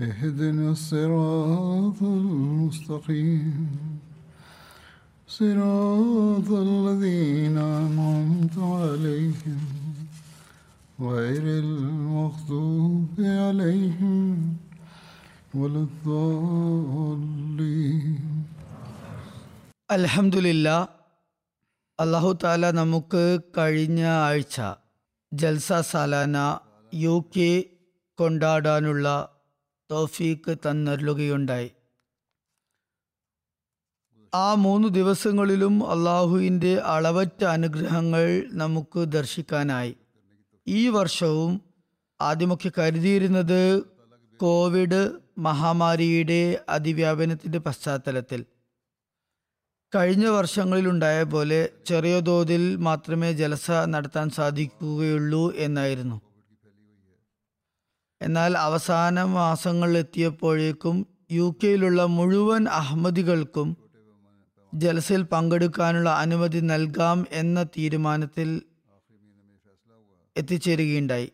اهدنا الصراط المستقيم صراط الذين أنعمت عليهم غير المغضوب عليهم ولا الضالين അൽഹംദുലില്ല അള്ളാഹു താല നമുക്ക് കഴിഞ്ഞ ആഴ്ച ജൽസ സാലാന യു കെ കൊണ്ടാടാനുള്ള തോഫീക്ക് തന്നരുളുകയുണ്ടായി. ആ മൂന്ന് ദിവസങ്ങളിലും അള്ളാഹുവിന്റെ അളവറ്റ അനുഗ്രഹങ്ങൾ നമുക്ക് ദർശിക്കാനായി. ഈ വർഷവും ആദ്യമൊക്കെ കരുതിയിരുന്നത് കോവിഡ് മഹാമാരിയുടെ അതിവ്യാപനത്തിന്റെ പശ്ചാത്തലത്തിൽ. കഴിഞ്ഞ വർഷങ്ങളിലുണ്ടായ പോലെ ചെറിയ തോതിൽ മാത്രമേ ജലസ നടത്താൻ സാധിക്കുകയുള്ളൂ എന്നായിരുന്നു. എന്നാൽ അവസാന മാസങ്ങളിലെത്തിയപ്പോഴേക്കും യു കെയിലുള്ള മുഴുവൻ അഹമ്മദികൾക്കും ജലസയിൽ പങ്കെടുക്കാനുള്ള അനുമതി നൽകാം എന്ന തീരുമാനത്തിൽ എത്തിച്ചേരുകയുണ്ടായി.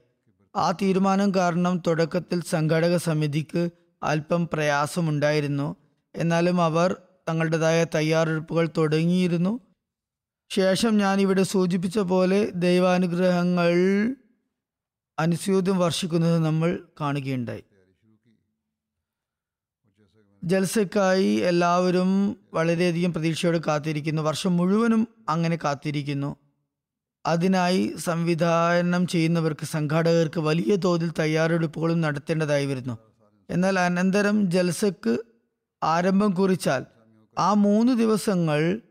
ആ തീരുമാനം കാരണം തുടക്കത്തിൽ സംഘാടക സമിതിക്ക് അല്പം പ്രയാസമുണ്ടായിരുന്നു. എന്നാലും അവർ തങ്ങളുടേതായ തയ്യാറെടുപ്പുകൾ തുടങ്ങിയിരുന്നു. ശേഷം ഞാൻ ഇവിടെ സൂചിപ്പിച്ച പോലെ ദൈവാനുഗ്രഹങ്ങൾ അനുസ്യൂതം വർഷിക്കുന്നത് നമ്മൾ കാണുകയുണ്ടായി. ജൽസക്കായി എല്ലാവരും വളരെയധികം പ്രതീക്ഷയോടെ കാത്തിരിക്കുന്നു. വർഷം മുഴുവനും അങ്ങനെ കാത്തിരിക്കുന്നു. അതിനായി സംവിധാനം ചെയ്യുന്നവർക്ക് സംഘാടകർക്ക് വലിയ തോതിൽ തയ്യാറെടുപ്പുകളും നടത്തേണ്ടതായി വരുന്നു. എന്നാൽ അനന്തരം ജൽസക്ക് ആരംഭം കുറിച്ചാൽ ആ മൂന്ന് ദിവസങ്ങൾ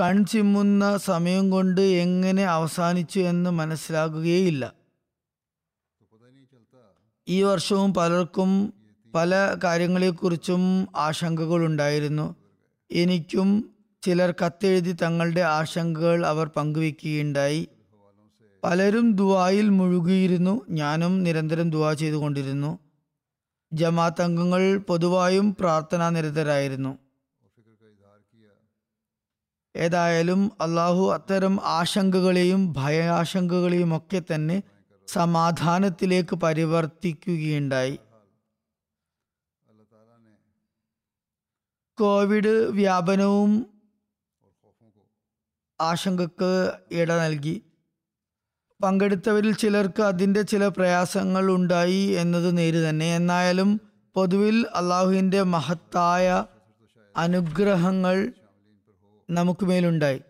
കൺചിമ്മുന്ന സമയം കൊണ്ട് എങ്ങനെ അവസാനിച്ചു എന്ന് മനസ്സിലാകുകയില്ല. ഈ വർഷവും പലർക്കും പല കാര്യങ്ങളെക്കുറിച്ചും ആശങ്കകളുണ്ടായിരുന്നു. എനിക്കും ചിലർ കത്തെഴുതി തങ്ങളുടെ ആശങ്കകൾ അവർ പങ്കുവെക്കുകയുണ്ടായി. പലരും ദുവായിൽ മുഴുകിയിരുന്നു. ഞാനും നിരന്തരം ദുവാ ചെയ്തുകൊണ്ടിരുന്നു. ജമാഅത്ത് അംഗങ്ങൾ പൊതുവായും പ്രാർത്ഥനാ നിരതരായിരുന്നു. ഏതായാലും അള്ളാഹു അത്തരം ആശങ്കകളെയും ഭയാശങ്കകളെയും ഒക്കെ തന്നെ സമാധാനത്തിലേക്ക് പരിവർത്തിക്കുകയുണ്ടായി. കോവിഡ് വ്യാപനവും ആശങ്കക്ക് ഇട നൽകി. പങ്കെടുത്തവരിൽ ചിലർക്ക് അതിന്റെ ചില പ്രയാസങ്ങൾ ഉണ്ടായി എന്നത് നേര് തന്നെ. എന്നായാലും പൊതുവിൽ അള്ളാഹുവിന്റെ മഹത്തായ അനുഗ്രഹങ്ങൾ നമുക്ക് മേലുണ്ടായി.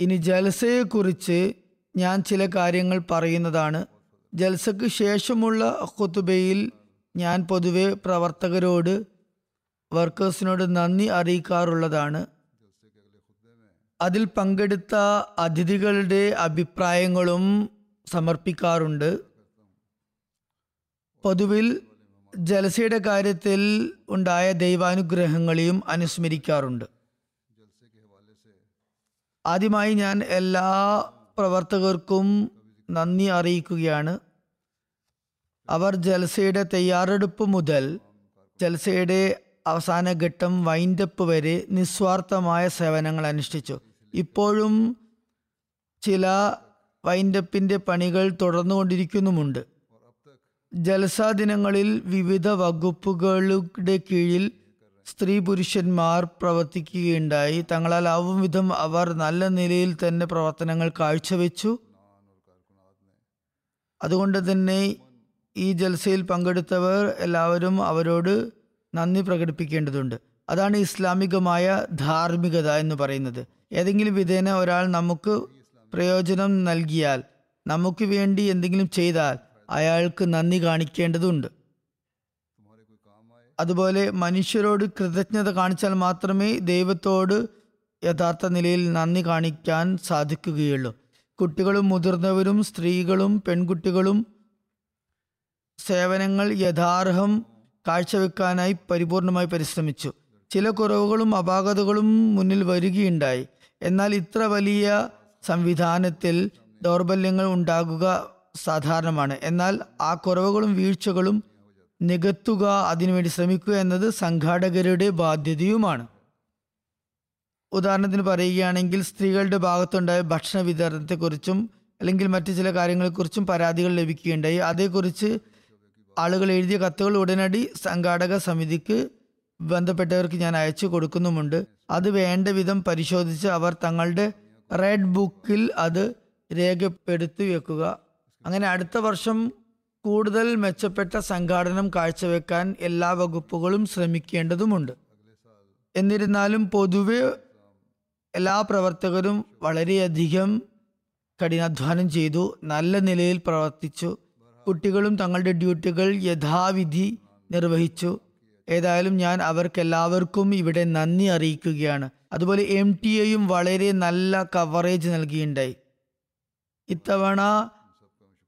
ഇനി ജലസയെക്കുറിച്ച് ഞാൻ ചില കാര്യങ്ങൾ പറയുന്നതാണ്. ജൽസക്ക് ശേഷമുള്ള ഖുത്തുബയിൽ ഞാൻ പൊതുവെ പ്രവർത്തകരോട് വർക്കേഴ്സിനോട് നന്ദി അറിയിക്കാറുള്ളതാണ്. അതിൽ പങ്കെടുത്ത അതിഥികളുടെ അഭിപ്രായങ്ങളും സമർപ്പിക്കാറുണ്ട്. പൊതുവിൽ ജലസയുടെ കാര്യത്തിൽ ഉണ്ടായ ദൈവാനുഗ്രഹങ്ങളെയും അനുസ്മരിക്കാറുണ്ട്. ആദ്യമായി ഞാൻ എല്ലാ പ്രവർത്തകർക്കും നന്ദി അറിയിക്കുകയാണ്. അവർ ജൽസയുടെ തയ്യാറെടുപ്പ് മുതൽ ജൽസയുടെ അവസാന ഘട്ടം വൈൻഡപ്പ് വരെ നിസ്വാർത്ഥമായ സേവനങ്ങൾ അനുഷ്ഠിച്ചു. ഇപ്പോഴും ചില വൈൻഡപ്പിന്റെ പണികൾ തുടർന്നുകൊണ്ടിരിക്കുന്നുമുണ്ട്. ജൽസാ ദിനങ്ങളിൽ വിവിധ വകുപ്പുകളുടെ കീഴിൽ സ്ത്രീ പുരുഷന്മാർ പ്രവർത്തിക്കുകയുണ്ടായി. തങ്ങളാൽ ആവും വിധം അവർ നല്ല നിലയിൽ തന്നെ പ്രവർത്തനങ്ങൾ കാഴ്ചവെച്ചു. അതുകൊണ്ട് തന്നെ ഈ ജൽസയിൽ പങ്കെടുത്തവർ എല്ലാവരും അവരോട് നന്ദി പ്രകടിപ്പിക്കേണ്ടതുണ്ട്. അതാണ് ഇസ്ലാമികമായ ധാർമ്മികത എന്ന് പറയുന്നത്. ഏതെങ്കിലും വിധേന ഒരാൾ നമുക്ക് പ്രയോജനം നൽകിയാൽ നമുക്ക് വേണ്ടി എന്തെങ്കിലും ചെയ്താൽ അയാൾക്ക് നന്ദി കാണിക്കേണ്ടതുണ്ട്. അതുപോലെ മനുഷ്യരോട് കൃതജ്ഞത കാണിച്ചാൽ മാത്രമേ ദൈവത്തോട് യഥാർത്ഥ നിലയിൽ നന്ദി കാണിക്കാൻ സാധിക്കുകയുള്ളൂ. കുട്ടികളും മുതിർന്നവരും സ്ത്രീകളും പെൺകുട്ടികളും സേവനങ്ങൾ യഥാർഹം കാഴ്ചവെക്കാനായി പരിപൂർണമായി പരിശ്രമിച്ചു. ചില കുറവുകളും അപാകതകളും മുന്നിൽ വരികയുണ്ടായി. എന്നാൽ ഇത്ര വലിയ സംവിധാനത്തിൽ ദൗർബല്യങ്ങൾ ഉണ്ടാകുക സാധാരണമാണ്. എന്നാൽ ആ കുറവുകളും വീഴ്ചകളും നികത്തുക അതിനുവേണ്ടി ശ്രമിക്കുക എന്നത് സംഘാടകരുടെ ബാധ്യതയുമാണ്. ഉദാഹരണത്തിന് പറയുകയാണെങ്കിൽ സ്ത്രീകളുടെ ഭാഗത്തുണ്ടായ ഭക്ഷണ വിതരണത്തെക്കുറിച്ചും അല്ലെങ്കിൽ മറ്റു ചില കാര്യങ്ങളെക്കുറിച്ചും പരാതികൾ ലഭിക്കുകയുണ്ടായി. അതേക്കുറിച്ച് ആളുകൾ എഴുതിയ കത്തുകൾ ഉടനടി സംഘാടക സമിതിക്ക് ബന്ധപ്പെട്ടവർക്ക് ഞാൻ അയച്ചു കൊടുക്കുന്നുമുണ്ട്. അത് വേണ്ട വിധം പരിശോധിച്ച് അവർ തങ്ങളുടെ റെഡ് ബുക്കിൽ അത് രേഖപ്പെടുത്തി വെക്കുക. അങ്ങനെ അടുത്ത വർഷം കൂടുതൽ മെച്ചപ്പെട്ട സംഘാടനം കാഴ്ചവെക്കാൻ എല്ലാ വകുപ്പുകളും ശ്രമിക്കേണ്ടതുമുണ്ട്. എന്നിരുന്നാലും പൊതുവെ എല്ലാ പ്രവർത്തകരും വളരെയധികം കഠിനാധ്വാനം ചെയ്തു നല്ല നിലയിൽ പ്രവർത്തിച്ചു. കുട്ടികളും തങ്ങളുടെ ഡ്യൂട്ടികൾ യഥാവിധി നിർവഹിച്ചു. ഏതായാലും ഞാൻ അവർക്കെല്ലാവർക്കും ഇവിടെ നന്ദി അറിയിക്കുകയാണ്. അതുപോലെ എം ടി എയും വളരെ നല്ല കവറേജ് നൽകിയിട്ടുണ്ടായി ഇത്തവണ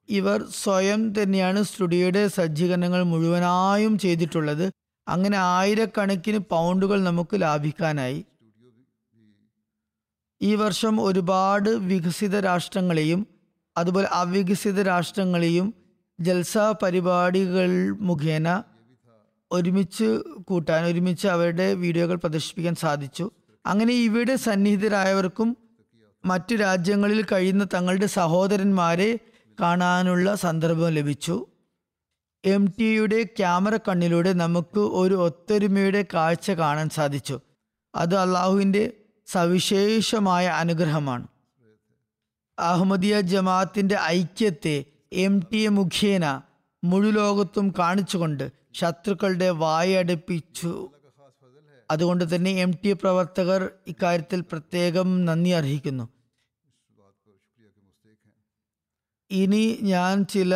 ഇവർ സ്വയം തന്നെയാണ് സ്റ്റുഡിയോയുടെ സജ്ജീകരണങ്ങൾ മുഴുവനായും ചെയ്തിട്ടുള്ളത്. അങ്ങനെ ആയിരക്കണക്കിന് പൗണ്ടുകൾ നമുക്ക് ലാഭിക്കാനായി. ഈ വർഷം ഒരുപാട് വികസിത രാഷ്ട്രങ്ങളെയും അതുപോലെ അവികസിത രാഷ്ട്രങ്ങളെയും ജൽസ പരിപാടികൾ മുഖേന ഒരുമിച്ച് കൂട്ടാൻ ഒരുമിച്ച് അവരുടെ വീഡിയോകൾ പ്രദർശിപ്പിക്കാൻ സാധിച്ചു. അങ്ങനെ ഇവിടെ സന്നിഹിതരായവർക്കും മറ്റു രാജ്യങ്ങളിൽ കഴിയുന്ന തങ്ങളുടെ സഹോദരന്മാരെ കാണാനുള്ള സന്ദർഭം ലഭിച്ചു. എം ടിയുടെ ക്യാമറ കണ്ണിലൂടെ നമുക്ക് ഒരു ഒത്തൊരുമയുടെ കാഴ്ച കാണാൻ സാധിച്ചു. അത് അള്ളാഹുവിന്റെ സവിശേഷമായ അനുഗ്രഹമാണ്. അഹമ്മദിയ ജമാഅത്തിന്റെ ഐക്യത്തെ എം ടി എ മുഖേന മുഴുലോകത്തും കാണിച്ചുകൊണ്ട് ശത്രുക്കളുടെ വായടുപ്പിച്ചു. അതുകൊണ്ട് തന്നെ എം ടി എ പ്രവർത്തകർ ഇക്കാര്യത്തിൽ പ്രത്യേകം നന്ദി അർഹിക്കുന്നു. ഇനി ഞാൻ ചില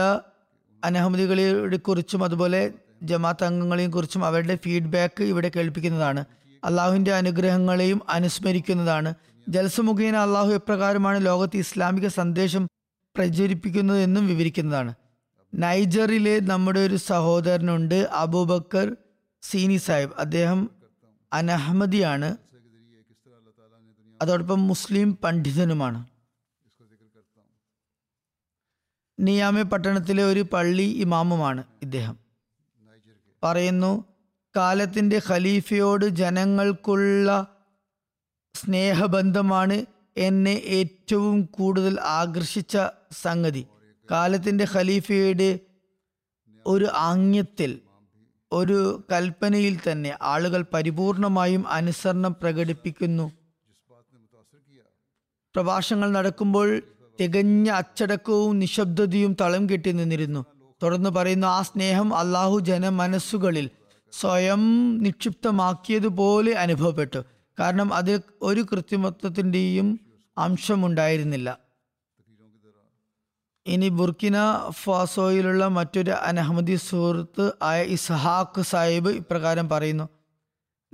അനഹമ്മദികളെ കുറിച്ചും അതുപോലെ ജമാഅത്ത് അംഗങ്ങളെയും കുറിച്ചും അവരുടെ ഫീഡ്ബാക്ക് ഇവിടെ കേൾപ്പിക്കുന്നതാണ്. അള്ളാഹുവിന്റെ അനുഗ്രഹങ്ങളെയും അനുസ്മരിക്കുന്നതാണ്. ജൽസ മുഖേന അള്ളാഹു എപ്രകാരമാണ് ലോകത്ത് ഇസ്ലാമിക സന്ദേശം പ്രചരിപ്പിക്കുന്നതെന്നും വിവരിക്കുന്നതാണ്. നൈജറിലെ നമ്മുടെ ഒരു സഹോദരനുണ്ട് അബൂബക്കർ സീനി സാഹിബ്. അദ്ദേഹം അനഹമ്മദിയാണ് അതോടൊപ്പം മുസ്ലിം പണ്ഡിതനുമാണ്. നിയാമെ പട്ടണത്തിലെ ഒരു പള്ളി ഇമാമുമാണ് ഇദ്ദേഹം. പറയുന്നു കാലത്തിന്റെ ഖലീഫയോട് ജനങ്ങൾക്കുള്ള സ്നേഹബന്ധമാണ് എന്നെ ഏറ്റവും കൂടുതൽ ആകർഷിച്ച സംഗതി. കാലത്തിന്റെ ഖലീഫയുടെ ഒരു ആംഗ്യത്തിൽ ഒരു കൽപ്പനയിൽ തന്നെ ആളുകൾ പരിപൂർണമായും അനുസരണം പ്രകടിപ്പിക്കുന്നു. പ്രഭാഷണങ്ങൾ നടക്കുമ്പോൾ തികഞ്ഞ അച്ചടക്കവും നിശബ്ദതയും തളം കെട്ടി നിന്നിരുന്നു. തുടർന്ന് പറയുന്നു ആ സ്നേഹം അള്ളാഹു ജന മനസ്സുകളിൽ സ്വയം നിക്ഷിപ്തമാക്കിയതുപോലെ അനുഭവപ്പെട്ടു. കാരണം അതിൽ ഒരു കൃത്രിമത്വത്തിന്റെയും അംശമുണ്ടായിരുന്നില്ല. ഇനി ബുർക്കിന ഫാസോയിലുള്ള മറ്റൊരു അനഹമ്മദി സുഹൃത്ത് ആയ ഇസ്ഹാഖ് സാഹിബ് ഇപ്രകാരം പറയുന്നു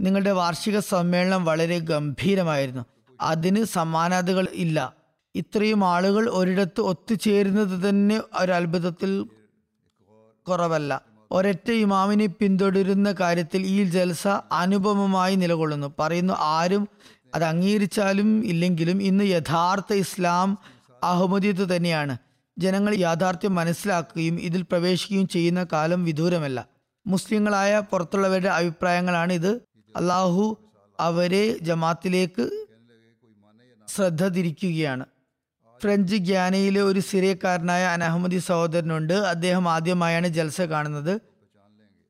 നിങ്ങളുടെ വാർഷിക സമ്മേളനം വളരെ ഗംഭീരമായിരുന്നു. അതിന് സമാനതകൾ ഇല്ല. ഇത്രയും ആളുകൾ ഒരിടത്ത് ഒത്തുചേരുന്നത് തന്നെ ഒരത്ഭുതത്തിൽ കുറവല്ല. ഒരൊറ്റ ഇമാമിനെ പിന്തുടരുന്ന കാര്യത്തിൽ ഈ ജൽസ അനുപമമായി നിലകൊള്ളുന്നു. പറയുന്നു ആരും അത് അംഗീകരിച്ചാലും ഇല്ലെങ്കിലും ഇന്ന് യഥാർത്ഥ ഇസ്ലാം അഹമ്മദിയത്ത് തന്നെയാണ്. ജനങ്ങൾ യാഥാർത്ഥ്യം മനസ്സിലാക്കുകയും ഇതിൽ പ്രവേശിക്കുകയും ചെയ്യുന്ന കാലം വിദൂരമല്ല. മുസ്ലിങ്ങളായ പുറത്തുള്ളവരുടെ അഭിപ്രായങ്ങളാണ് ഇത്. അള്ളാഹു അവരെ ജമാത്തിലേക്ക് ശ്രദ്ധ തിരിക്കുകയാണ് ഫ്രഞ്ച് ഗ്യാനയിലെ ഒരു സിറിയക്കാരനായ അനഹമ്മദി സഹോദരനുണ്ട്. അദ്ദേഹം ആദ്യമായാണ് ജൽസ കാണുന്നത്.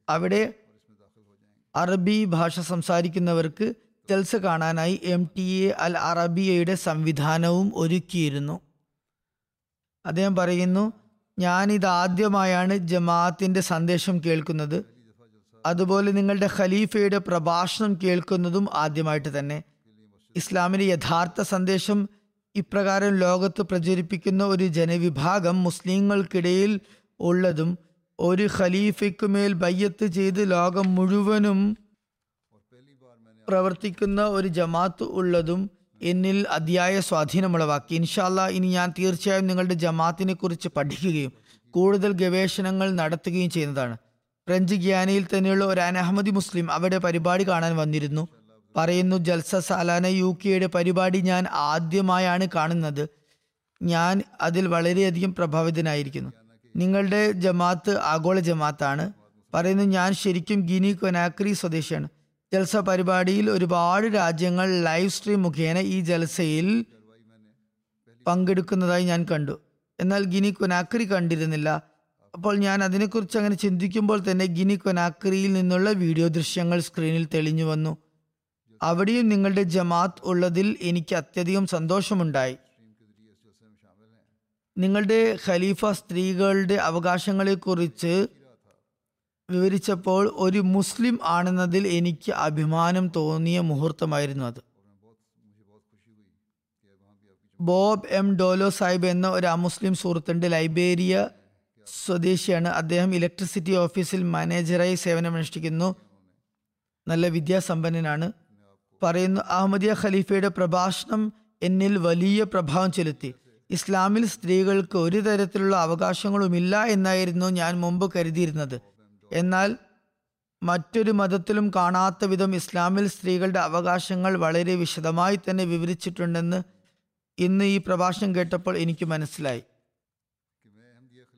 അവിടെ അറബി ഭാഷ സംസാരിക്കുന്നവർക്ക് ജൽസ കാണാനായി എം ടി എ അൽ അറബിയയുടെ സംവിധാനവും ഒരുക്കിയിരുന്നു. അദ്ദേഹം പറയുന്നു ഞാനിത് ആദ്യമായാണ് ജമാഅത്തിന്റെ സന്ദേശം കേൾക്കുന്നത്. അതുപോലെ നിങ്ങളുടെ ഖലീഫയുടെ പ്രഭാഷണം കേൾക്കുന്നതും ആദ്യമായിട്ട് തന്നെ. ഇസ്ലാമിന്റെ യഥാർത്ഥ സന്ദേശം ഇപ്രകാരം ലോകത്ത് പ്രചരിപ്പിക്കുന്ന ഒരു ജനവിഭാഗം മുസ്ലിങ്ങൾക്കിടയിൽ ഉള്ളതും ഒരു ഖലീഫയ്ക്കുമേൽ ബയ്യത്ത് ചെയ്ത് ലോകം മുഴുവനും പ്രവർത്തിക്കുന്ന ഒരു ജമാത്ത് ഉള്ളതും എന്നിൽ അതിയായ സ്വാധീനമുളവാക്കി. ഇൻഷാല്ല ഇനി ഞാൻ തീർച്ചയായും നിങ്ങളുടെ ജമാത്തിനെ കുറിച്ച് പഠിക്കുകയും കൂടുതൽ ഗവേഷണങ്ങൾ നടത്തുകയും ചെയ്യുന്നതാണ്. ഫ്രഞ്ച് ഗ്യാനയിൽ തന്നെയുള്ള ഒരു അനഹമ്മദി മുസ്ലിം അവിടെ പരിപാടി കാണാൻ വന്നിരുന്നു. പറയുന്നു ജൽസ സാലാന യു കെയുടെ പരിപാടി ഞാൻ ആദ്യമായാണ് കാണുന്നത്. ഞാൻ അതിൽ വളരെയധികം പ്രഭാവിതനായിരിക്കുന്നു. നിങ്ങളുടെ ജമാത്ത് ആഗോള ജമാത്താണ് പറയുന്നു ഞാൻ ശരിക്കും ഗിനി കൊനാക്രി സ്വദേശിയാണ്. ജൽസ പരിപാടിയിൽ ഒരുപാട് രാജ്യങ്ങൾ ലൈവ് സ്ട്രീം മുഖേന ഈ ജൽസയിൽ പങ്കെടുക്കുന്നതായി ഞാൻ കണ്ടു. എന്നാൽ ഗിനി കൊനാക്രി കണ്ടിരുന്നില്ല. അപ്പോൾ ഞാൻ അതിനെക്കുറിച്ച് അങ്ങനെ ചിന്തിക്കുമ്പോൾ തന്നെ ഗിനി കൊനാക്രിയിൽ നിന്നുള്ള വീഡിയോ ദൃശ്യങ്ങൾ സ്ക്രീനിൽ തെളിഞ്ഞു വന്നു. അവിടെയും നിങ്ങളുടെ ജമാഅത്ത് ഉള്ളതിൽ എനിക്ക് അത്യധികം സന്തോഷമുണ്ടായി. നിങ്ങളുടെ ഖലീഫ സ്ത്രീകളുടെ അവകാശങ്ങളെക്കുറിച്ച് വിവരിച്ചപ്പോൾ ഒരു മുസ്ലിം ആണെന്നതിൽ എനിക്ക് അഭിമാനം തോന്നിയ മുഹൂർത്തമായിരുന്നു അത്. ബോബ് എം ഡോലോ സാഹിബ് എന്ന ഒരു അമുസ്ലിം സുഹൃത്തുണ്ട് ലൈബേരിയ സ്വദേശിയാണ്. അദ്ദേഹം ഇലക്ട്രിസിറ്റി ഓഫീസിൽ മാനേജറായി സേവനമനുഷ്ഠിക്കുന്നു. നല്ല വിദ്യാസമ്പന്നനാണ്. പറയുന്നു അഹമ്മദിയ ഖലീഫയുടെ പ്രഭാഷണം എന്നിൽ വലിയ പ്രഭാവം ചെലുത്തി. ഇസ്ലാമിൽ സ്ത്രീകൾക്ക് ഒരു തരത്തിലുള്ള അവകാശങ്ങളുമില്ല എന്നായിരുന്നു ഞാൻ മുമ്പ് കരുതിയിരുന്നത്. എന്നാൽ മറ്റൊരു മതത്തിലും കാണാത്ത വിധം ഇസ്ലാമിൽ സ്ത്രീകളുടെ അവകാശങ്ങൾ വളരെ വിശദമായി തന്നെ വിവരിച്ചിട്ടുണ്ടെന്ന് ഇന്ന് ഈ പ്രഭാഷണം കേട്ടപ്പോൾ എനിക്ക് മനസ്സിലായി.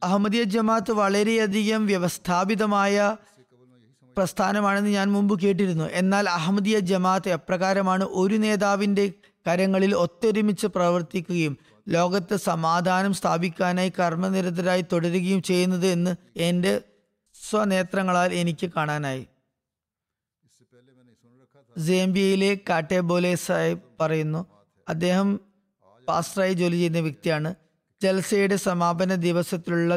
അഹമ്മദിയ ജമാഅത്ത് വളരെയധികം വ്യവസ്ഥാപിതമായ പ്രസ്ഥാനമാണെന്ന് ഞാൻ മുമ്പ് കേട്ടിരുന്നു. എന്നാൽ അഹമ്മദിയ ജമാഅത്ത് എപ്രകാരമാണ് ഒരു നേതാവിന്റെ കരങ്ങളിൽ ഒത്തൊരുമിച്ച് പ്രവർത്തിക്കുകയും ലോകത്ത് സമാധാനം സ്ഥാപിക്കാനായി കർമ്മനിരതരായി തുടരുകയും ചെയ്യുന്നത് എന്ന് എന്റെ സ്വനേത്രങ്ങളാൽ എനിക്ക് കാണാനായി. സേംബിയയിലെ കാട്ടേബോലെ സാഹിബ് പറയുന്നു അദ്ദേഹം പാസ്റ്ററായി ജോലി ചെയ്യുന്ന വ്യക്തിയാണ്. ജൽസയുടെ സമാപന ദിവസത്തിലുള്ള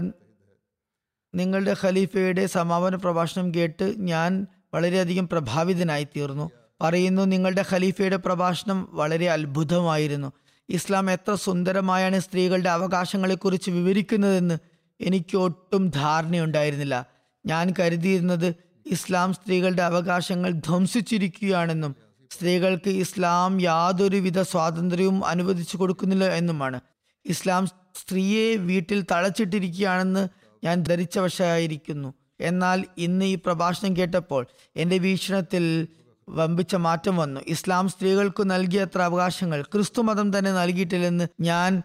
നിങ്ങളുടെ ഖലീഫയുടെ സമാപന പ്രഭാഷണം കേട്ട് ഞാൻ വളരെയധികം പ്രഭാവിതനായി തീർന്നു. പറയുന്നു നിങ്ങളുടെ ഖലീഫയുടെ പ്രഭാഷണം വളരെ അത്ഭുതമായിരുന്നു. ഇസ്ലാം എത്ര സുന്ദരമായാണ് സ്ത്രീകളുടെ അവകാശങ്ങളെക്കുറിച്ച് വിവരിക്കുന്നതെന്ന് എനിക്ക് ഒട്ടും ധാരണയുണ്ടായിരുന്നില്ല. ഞാൻ കരുതിയിരുന്നത് ഇസ്ലാം സ്ത്രീകളുടെ അവകാശങ്ങൾ ധ്വംസിച്ചിരിക്കുകയാണെന്നും സ്ത്രീകൾക്ക് ഇസ്ലാം യാതൊരുവിധ സ്വാതന്ത്ര്യവും അനുവദിച്ചു കൊടുക്കുന്നില്ല എന്നുമാണ്. ഇസ്ലാം സ്ത്രീയെ വീട്ടിൽ തളച്ചിട്ടിരിക്കുകയാണെന്ന് ഞാൻ ധരിച്ച വശമായിരിക്കുന്നു എന്നാൽ ഇന്ന് ഈ പ്രഭാഷണം കേട്ടപ്പോൾ എന്റെ വീക്ഷണത്തിൽ വമ്പിച്ച മാറ്റം വന്നു. ഇസ്ലാം സ്ത്രീകൾക്ക് നൽകിയത്ര അവകാശങ്ങൾ ക്രിസ്തു മതം തന്നെ നൽകിയിട്ടില്ലെന്ന് ഞാൻ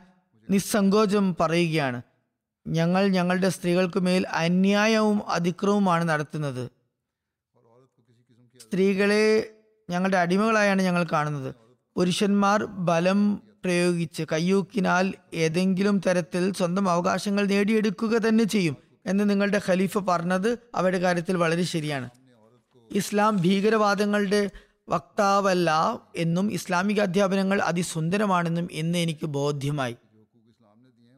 നിസ്സങ്കോചം പറയുകയാണ്. ഞങ്ങൾ ഞങ്ങളുടെ സ്ത്രീകൾക്ക് മേൽ അന്യായവും അതിക്രമവുമാണ് നടത്തുന്നത്. സ്ത്രീകളെ ഞങ്ങളുടെ അടിമകളായാണ് ഞങ്ങൾ കാണുന്നത്. പുരുഷന്മാർ ബലം പ്രയോഗിച്ച് കയ്യൂക്കിനാൽ ഏതെങ്കിലും തരത്തിൽ സ്വന്തം അവകാശങ്ങൾ നേടിയെടുക്കുക തന്നെ ചെയ്യും എന്ന് നിങ്ങളുടെ ഖലീഫ പറഞ്ഞത് അവരുടെ കാര്യത്തിൽ വളരെ ശരിയാണ്. ഇസ്ലാം ഭീകരവാദങ്ങളുടെ വക്താവല്ല എന്നും ഇസ്ലാമിക അധ്യാപനങ്ങൾ അതിസുന്ദരമാണെന്നും ഇന്ന് എനിക്ക് ബോധ്യമായി.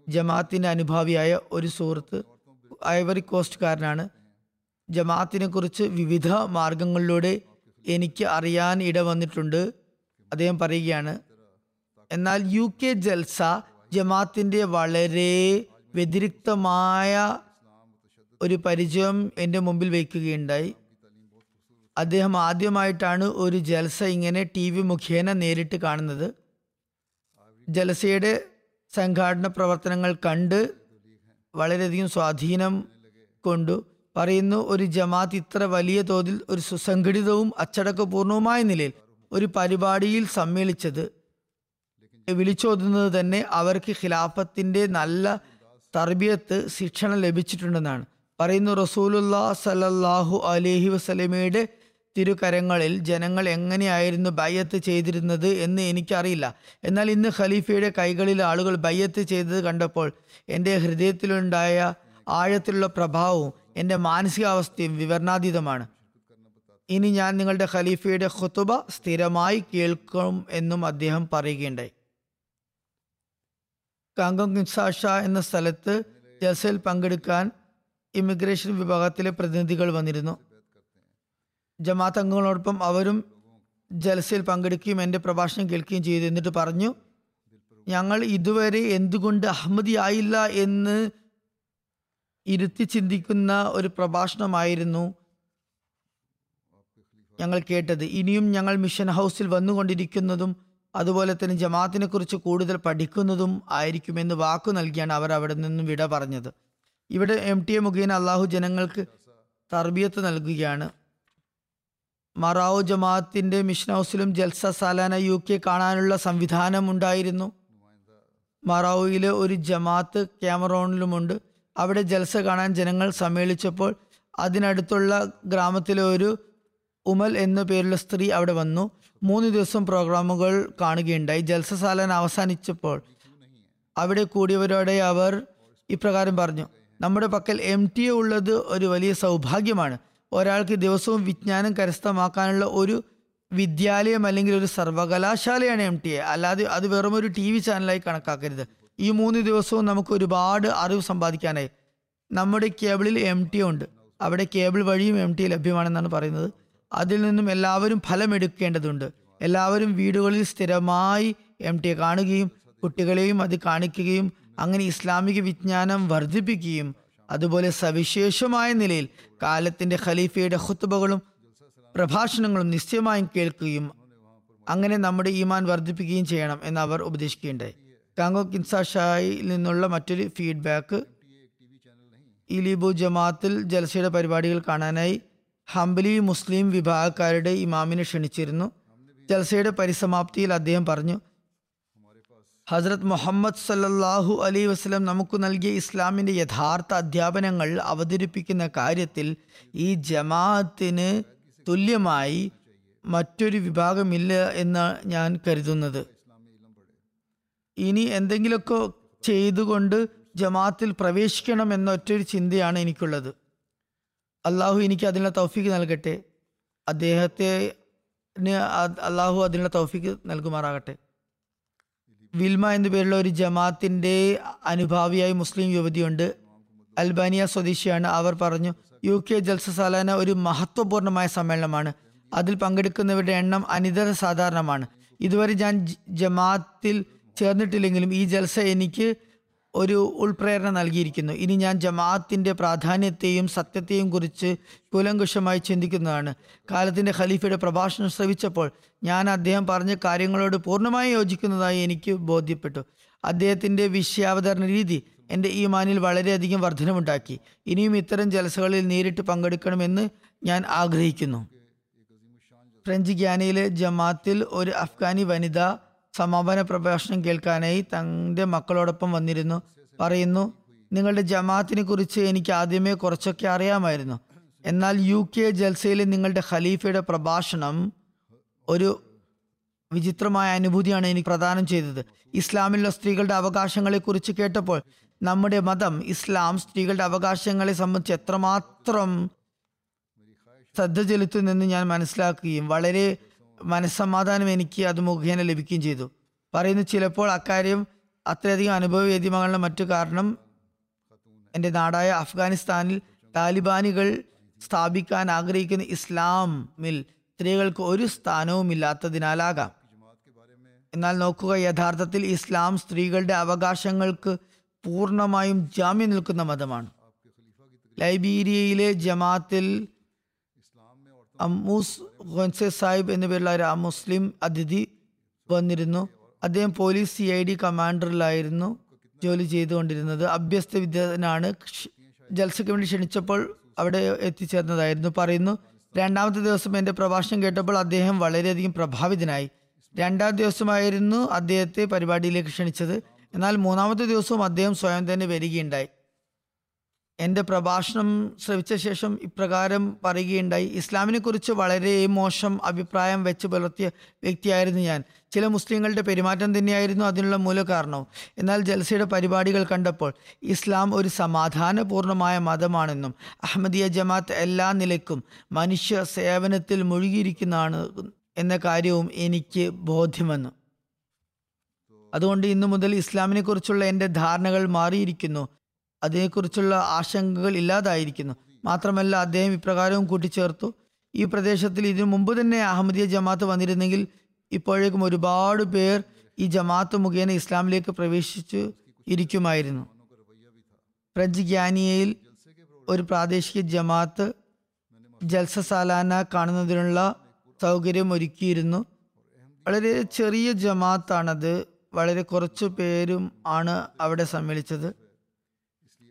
ജമാഅത്തിന്റെ അനുഭാവിയായ ഒരു സുഹൃത്ത് ഐവറി കോസ്റ്റ്കാരനാണ്. ജമാഅത്തിനെ കുറിച്ച് വിവിധ മാർഗങ്ങളിലൂടെ എനിക്ക് അറിയാൻ ഇട വന്നിട്ടുണ്ട് അദ്ദേഹം പറയുകയാണ് എന്നാൽ യു കെ ജൽസ ജമാഅത്തിന്റെ വളരെ വ്യതിരിക്തമായ ഒരു പരിചയം എന്റെ മുമ്പിൽ വയ്ക്കുകയുണ്ടായി. അദ്ദേഹം ആദ്യമായിട്ടാണ് ഒരു ജൽസ ഇങ്ങനെ ടി വി മുഖേന നേരിട്ട് കാണുന്നത്. ജലസയുടെ സംഘാടന പ്രവർത്തനങ്ങൾ കണ്ട് വളരെയധികം സ്വാധീനം കൊണ്ടു. പറയുന്നു ഒരു ജമാത്ത് ഇത്ര വലിയ തോതിൽ ഒരു സുസംഘടിതവും അച്ചടക്കപൂർണവുമായ നിലയിൽ ഒരു പരിപാടിയിൽ സമ്മേളിച്ചത് വിളിച്ചോതുന്നത് തന്നെ അവർക്ക് ഖിലാഫത്തിന്റെ നല്ല തർബിയത്ത് ശിക്ഷണം ലഭിച്ചിട്ടുണ്ടെന്നാണ്. പറയുന്നു റസൂലുല്ലാ സലല്ലാഹു അലഹി വസലമയുടെ തിരുകരങ്ങളിൽ ജനങ്ങൾ എങ്ങനെയായിരുന്നു ബയ്യത്ത് ചെയ്തിരുന്നത് എന്ന് എനിക്കറിയില്ല. എന്നാൽ ഇന്ന് ഖലീഫയുടെ കൈകളിൽ ആളുകൾ ബയ്യത്ത് ചെയ്തത് കണ്ടപ്പോൾ എന്റെ ഹൃദയത്തിലുണ്ടായ ആഴത്തിലുള്ള പ്രഭാവവും എന്റെ മാനസികാവസ്ഥയും വിവരണാതീതമാണ്. ഇനി ഞാൻ നിങ്ങളുടെ ഖലീഫയുടെ ഖുത്തുബ സ്ഥിരമായി കേൾക്കും എന്നും അദ്ദേഹം പറയുകയുണ്ടായി. കാങ്കോങ് കിൻസാഷ എന്ന സ്ഥലത്ത് ജൽസയിൽ പങ്കെടുക്കാൻ ഇമിഗ്രേഷൻ വിഭാഗത്തിലെ പ്രതിനിധികൾ വന്നിരുന്നു. ജമാഅത്ത് അംഗങ്ങളോടൊപ്പം അവരും ജലസയിൽ പങ്കെടുക്കുകയും എന്റെ പ്രഭാഷണം കേൾക്കുകയും ചെയ്തു എന്നിട്ട് പറഞ്ഞു ഞങ്ങൾ ഇതുവരെ എന്തുകൊണ്ട് അഹമ്മദി ആയില്ല എന്ന് ഇരുത്തി ചിന്തിക്കുന്ന ഒരു പ്രഭാഷണമായിരുന്നു ഞങ്ങൾ കേട്ടത്. ഇനിയും ഞങ്ങൾ മിഷൻ ഹൗസിൽ വന്നുകൊണ്ടിരിക്കുന്നതും അതുപോലെ തന്നെ ജമാഅത്തിനെ കുറിച്ച് കൂടുതൽ പഠിക്കുന്നതും ആയിരിക്കുമെന്ന് വാക്കു നൽകിയാണ് അവർ അവിടെ നിന്നും വിട പറഞ്ഞത്. ഇവിടെ എം ടി എ മുഖേന അള്ളാഹു ജനങ്ങൾക്ക് തർബിയത്ത് നൽകുകയാണ്. മറാവു ജമാഅത്തിന്റെ മിഷൻ ഹൗസിലും ജൽസ സാലാന യു കെ കാണാനുള്ള സംവിധാനം ഉണ്ടായിരുന്നു. മറാവുയിലെ ഒരു ജമാഅത്ത് ക്യാമറോണിലുമുണ്ട്. അവിടെ ജൽസ കാണാൻ ജനങ്ങൾ സമ്മേളിച്ചപ്പോൾ അതിനടുത്തുള്ള ഗ്രാമത്തിലെ ഒരു ഉമൽ എന്ന പേരുള്ള സ്ത്രീ അവിടെ വന്നു. മൂന്ന് ദിവസം പ്രോഗ്രാമുകൾ കാണുകയുണ്ടായി. ജൽസസാലൻ അവസാനിച്ചപ്പോൾ അവിടെ കൂടിയവരോടെ അവർ ഇപ്രകാരം പറഞ്ഞു നമ്മുടെ പക്കൽ എം ടി എ ഉള്ളത് ഒരു വലിയ സൗഭാഗ്യമാണ്. ഒരാൾക്ക് ദിവസവും വിജ്ഞാനം കരസ്ഥമാക്കാനുള്ള ഒരു വിദ്യാലയം അല്ലെങ്കിൽ ഒരു സർവകലാശാലയാണ് എം ടി എ. അല്ലാതെ അത് വെറും ഒരു ടി വി ചാനലായി കണക്കാക്കരുത്. ഈ മൂന്ന് ദിവസവും നമുക്ക് ഒരുപാട് അറിവ് സമ്പാദിക്കാനായി. നമ്മുടെ കേബിളിൽ എം ടി ഉണ്ട്. അവിടെ കേബിൾ വഴിയും എം ടി ലഭ്യമാണെന്നാണ് പറയുന്നത്. അതിൽ നിന്നും എല്ലാവരും ഫലമെടുക്കേണ്ടതുണ്ട്. എല്ലാവരും വീടുകളിൽ സ്ഥിരമായി എം ടി കാണുകയും കുട്ടികളെയും അത് കാണിക്കുകയും അങ്ങനെ ഇസ്ലാമിക വിജ്ഞാനം വർദ്ധിപ്പിക്കുകയും അതുപോലെ സവിശേഷമായ നിലയിൽ കാലത്തിന്റെ ഖലീഫയുടെ ഹുത്തുബകളും പ്രഭാഷണങ്ങളും നിശ്ചയമായും കേൾക്കുകയും അങ്ങനെ നമ്മുടെ ഈമാൻ വർദ്ധിപ്പിക്കുകയും ചെയ്യണം എന്ന് അവർ ഉപദേശിക്കുകയുണ്ടായി. കാങ്കോ കിൻസ നിന്നുള്ള മറ്റൊരു ഫീഡ്ബാക്ക് ഇലിബു ജമാത്തിൽ ജലസയുടെ പരിപാടികൾ കാണാനായി ഹംബലി മുസ്ലിം വിഭാഗക്കാരുടെ ഇമാമിനെ ക്ഷണിച്ചിരുന്നു. ജൽസയുടെ പരിസമാപ്തിയിൽ അദ്ദേഹം പറഞ്ഞു ഹസ്രത് മുഹമ്മദ് സല്ലാഹു അലൈ വസ്ലം നമുക്ക് നൽകിയ ഇസ്ലാമിന്റെ യഥാർത്ഥ അധ്യാപനങ്ങൾ അവതരിപ്പിക്കുന്ന കാര്യത്തിൽ ഈ ജമാഅത്തിന് തുല്യമായി മറ്റൊരു വിഭാഗമില്ല എന്ന് ഞാൻ കരുതുന്നത്. ഇനി എന്തെങ്കിലുമൊക്കെ ചെയ്തുകൊണ്ട് ജമാഅത്തിൽ പ്രവേശിക്കണം എന്നൊറ്റൊരു ചിന്തയാണ് എനിക്കുള്ളത്. അള്ളാഹു എനിക്ക് അതിനുള്ള തൗഫീക്ക് നൽകട്ടെ. അദ്ദേഹത്തെ അള്ളാഹു അതിനുള്ള തൗഫീക്ക് നൽകുമാറാകട്ടെ. വിൽമ എന്നു പേരുള്ള ഒരു ജമാഅത്തിന്റെ അനുഭാവിയായി മുസ്ലിം യുവതിയുണ്ട്. അൽബാനിയ സ്വദേശിയാണ്. അവർ പറഞ്ഞു യു കെ ജൽസ സാലാന ഒരു മഹത്വപൂർണമായ സമ്മേളനമാണ്. അതിൽ പങ്കെടുക്കുന്നവരുടെ എണ്ണം അനിതര സാധാരണമാണ്. ഇതുവരെ ഞാൻ ജമാഅത്തിൽ ചേർന്നിട്ടില്ലെങ്കിലും ഈ ജൽസ എനിക്ക് ഒരു ഉൾപ്രേരണ നൽകിയിരിക്കുന്നു. ഇനി ഞാൻ ജമാഅത്തിന്റെ പ്രാധാന്യത്തെയും സത്യത്തെയും കുറിച്ച് കൂലങ്കുഷമായി ചിന്തിക്കുന്നതാണ്. കാലത്തിന്റെ ഖലീഫയുടെ പ്രഭാഷണം ശ്രവിച്ചപ്പോൾ ഞാൻ അദ്ദേഹം പറഞ്ഞ കാര്യങ്ങളോട് പൂർണമായി യോജിക്കുന്നതായി എനിക്ക് ബോധ്യപ്പെട്ടു. അദ്ദേഹത്തിന്റെ വിഷയാവതരണ രീതി എന്റെ മാനിൽ വളരെയധികം വർധനമുണ്ടാക്കി ഇനിയും ഇത്തരം ജലസകളിൽ നേരിട്ട് പങ്കെടുക്കണമെന്ന് ഞാൻ ആഗ്രഹിക്കുന്നു. ഫ്രഞ്ച് ഗ്യാനയിലെ ജമാത്തിൽ ഒരു അഫ്ഗാനി വനിത സമാപന പ്രഭാഷണം കേൾക്കാനായി തന്റെ മക്കളോടൊപ്പം വന്നിരുന്നു. പറയുന്നു നിങ്ങളുടെ ജമാഅത്തിനെ കുറിച്ച് എനിക്ക് ആദ്യമേ കുറച്ചൊക്കെ അറിയാമായിരുന്നു. എന്നാൽ യു കെ ജൽസയിലെ നിങ്ങളുടെ ഖലീഫയുടെ പ്രഭാഷണം ഒരു വിചിത്രമായ അനുഭൂതിയാണ് എനിക്ക് പ്രദാനം ചെയ്തത്. ഇസ്ലാമിലുള്ള സ്ത്രീകളുടെ അവകാശങ്ങളെ കുറിച്ച് കേട്ടപ്പോൾ നമ്മുടെ മതം ഇസ്ലാം സ്ത്രീകളുടെ അവകാശങ്ങളെ സംബന്ധിച്ച് എത്രമാത്രം ശ്രദ്ധ ചെലുത്തുന്നെന്ന് ഞാൻ മനസ്സിലാക്കുകയും വളരെ മനസ്സമാധാനം എനിക്ക് അത് മുഖേന ലഭിക്കുകയും ചെയ്തു. പറയുന്നു ചിലപ്പോൾ അക്കാര്യം അത്രയധികം അനുഭവവേദ്യമാകാനുള്ള മറ്റു കാരണം എന്റെ നാടായ അഫ്ഗാനിസ്ഥാനിൽ താലിബാനികൾ സ്ഥാപിക്കാൻ ആഗ്രഹിക്കുന്ന ഇസ്ലാമിൽ സ്ത്രീകൾക്ക് ഒരു സ്ഥാനവും ഇല്ലാത്തതിനാലാകാം. എന്നാൽ നോക്കുക യഥാർത്ഥത്തിൽ ഇസ്ലാം സ്ത്രീകളുടെ അവകാശങ്ങൾക്ക് പൂർണമായും ജാമ്യം നിൽക്കുന്ന മതമാണ്. ലൈബീരിയയിലെ ജമാത്തിൽ അമ്മൂസ് ഖൊൻസെ സാഹിബ് എന്നുപേരുള്ള ഒരു മുസ്ലിം അതിഥി വന്നിരുന്നു. അദ്ദേഹം പോലീസ് സി ഐ ഡി കമാൻഡറിലായിരുന്നു ജോലി ചെയ്തുകൊണ്ടിരുന്നത്. അഭ്യസ്ത വിദ്യനാണ് ജൽസ ജൽസയ്ക്ക് വേണ്ടി ക്ഷണിച്ചപ്പോൾ അവിടെ എത്തിച്ചേർന്നതായിരുന്നു. പറയുന്നു രണ്ടാമത്തെ ദിവസം എന്റെ പ്രഭാഷണം കേട്ടപ്പോൾ അദ്ദേഹം വളരെയധികം പ്രഭാവിതനായി. രണ്ടാം ദിവസമായിരുന്നു അദ്ദേഹത്തെ പരിപാടിയിലേക്ക് ക്ഷണിച്ചത്. എന്നാൽ മൂന്നാമത്തെ ദിവസവും അദ്ദേഹം സ്വയം തന്നെ വരികയുണ്ടായി. എന്റെ പ്രഭാഷണം ശ്രവിച്ച ശേഷം ഇപ്രകാരം പറയുകയുണ്ടായി. ഇസ്ലാമിനെ കുറിച്ച് വളരെ മോശം അഭിപ്രായം വെച്ച് പുലർത്തിയ വ്യക്തിയായിരുന്നു ഞാൻ. ചില മുസ്ലിങ്ങളുടെ പെരുമാറ്റം തന്നെയായിരുന്നു അതിനുള്ള മൂല കാരണവും എന്നാൽ ജൽസയുടെ പരിപാടികൾ കണ്ടപ്പോൾ ഇസ്ലാം ഒരു സമാധാനപൂർണമായ മതമാണെന്നും അഹമ്മദിയ ജമാത്ത് എല്ലാ നിലയ്ക്കും മനുഷ്യ സേവനത്തിൽ മുഴുകിയിരിക്കുന്നതാണ് എന്ന കാര്യവും എനിക്ക് ബോധ്യമെന്നു. അതുകൊണ്ട് ഇന്നു മുതൽ ഇസ്ലാമിനെ കുറിച്ചുള്ള എന്റെ ധാരണകൾ മാറിയിരിക്കുന്നു. അതിനെക്കുറിച്ചുള്ള ആശങ്കകൾ ഇല്ലാതായിരിക്കുന്നു. മാത്രമല്ല അദ്ദേഹം ഇപ്രകാരവും കൂട്ടിച്ചേർത്തു. ഈ പ്രദേശത്തിൽ ഇതിനു മുമ്പ് തന്നെ അഹമ്മദിയ ജമാഅത്ത് വന്നിരുന്നെങ്കിൽ ഇപ്പോഴേക്കും ഒരുപാട് പേർ ഈ ജമാഅത്ത് മുഖേന ഇസ്ലാമിലേക്ക് പ്രവേശിച്ചു ഇരിക്കുമായിരുന്നു. ഫ്രഞ്ച് ഗ്യാനിയയിൽ ഒരു പ്രാദേശിക ജമാഅത്ത് ജൽസ സാലാന കാണുന്നതിനുള്ള സൗകര്യം ഒരുക്കിയിരുന്നു വളരെ ചെറിയ ജമാഅത്താണത്. വളരെ കുറച്ചു പേരും ആണ് അവിടെ സമ്മേളിച്ചത്.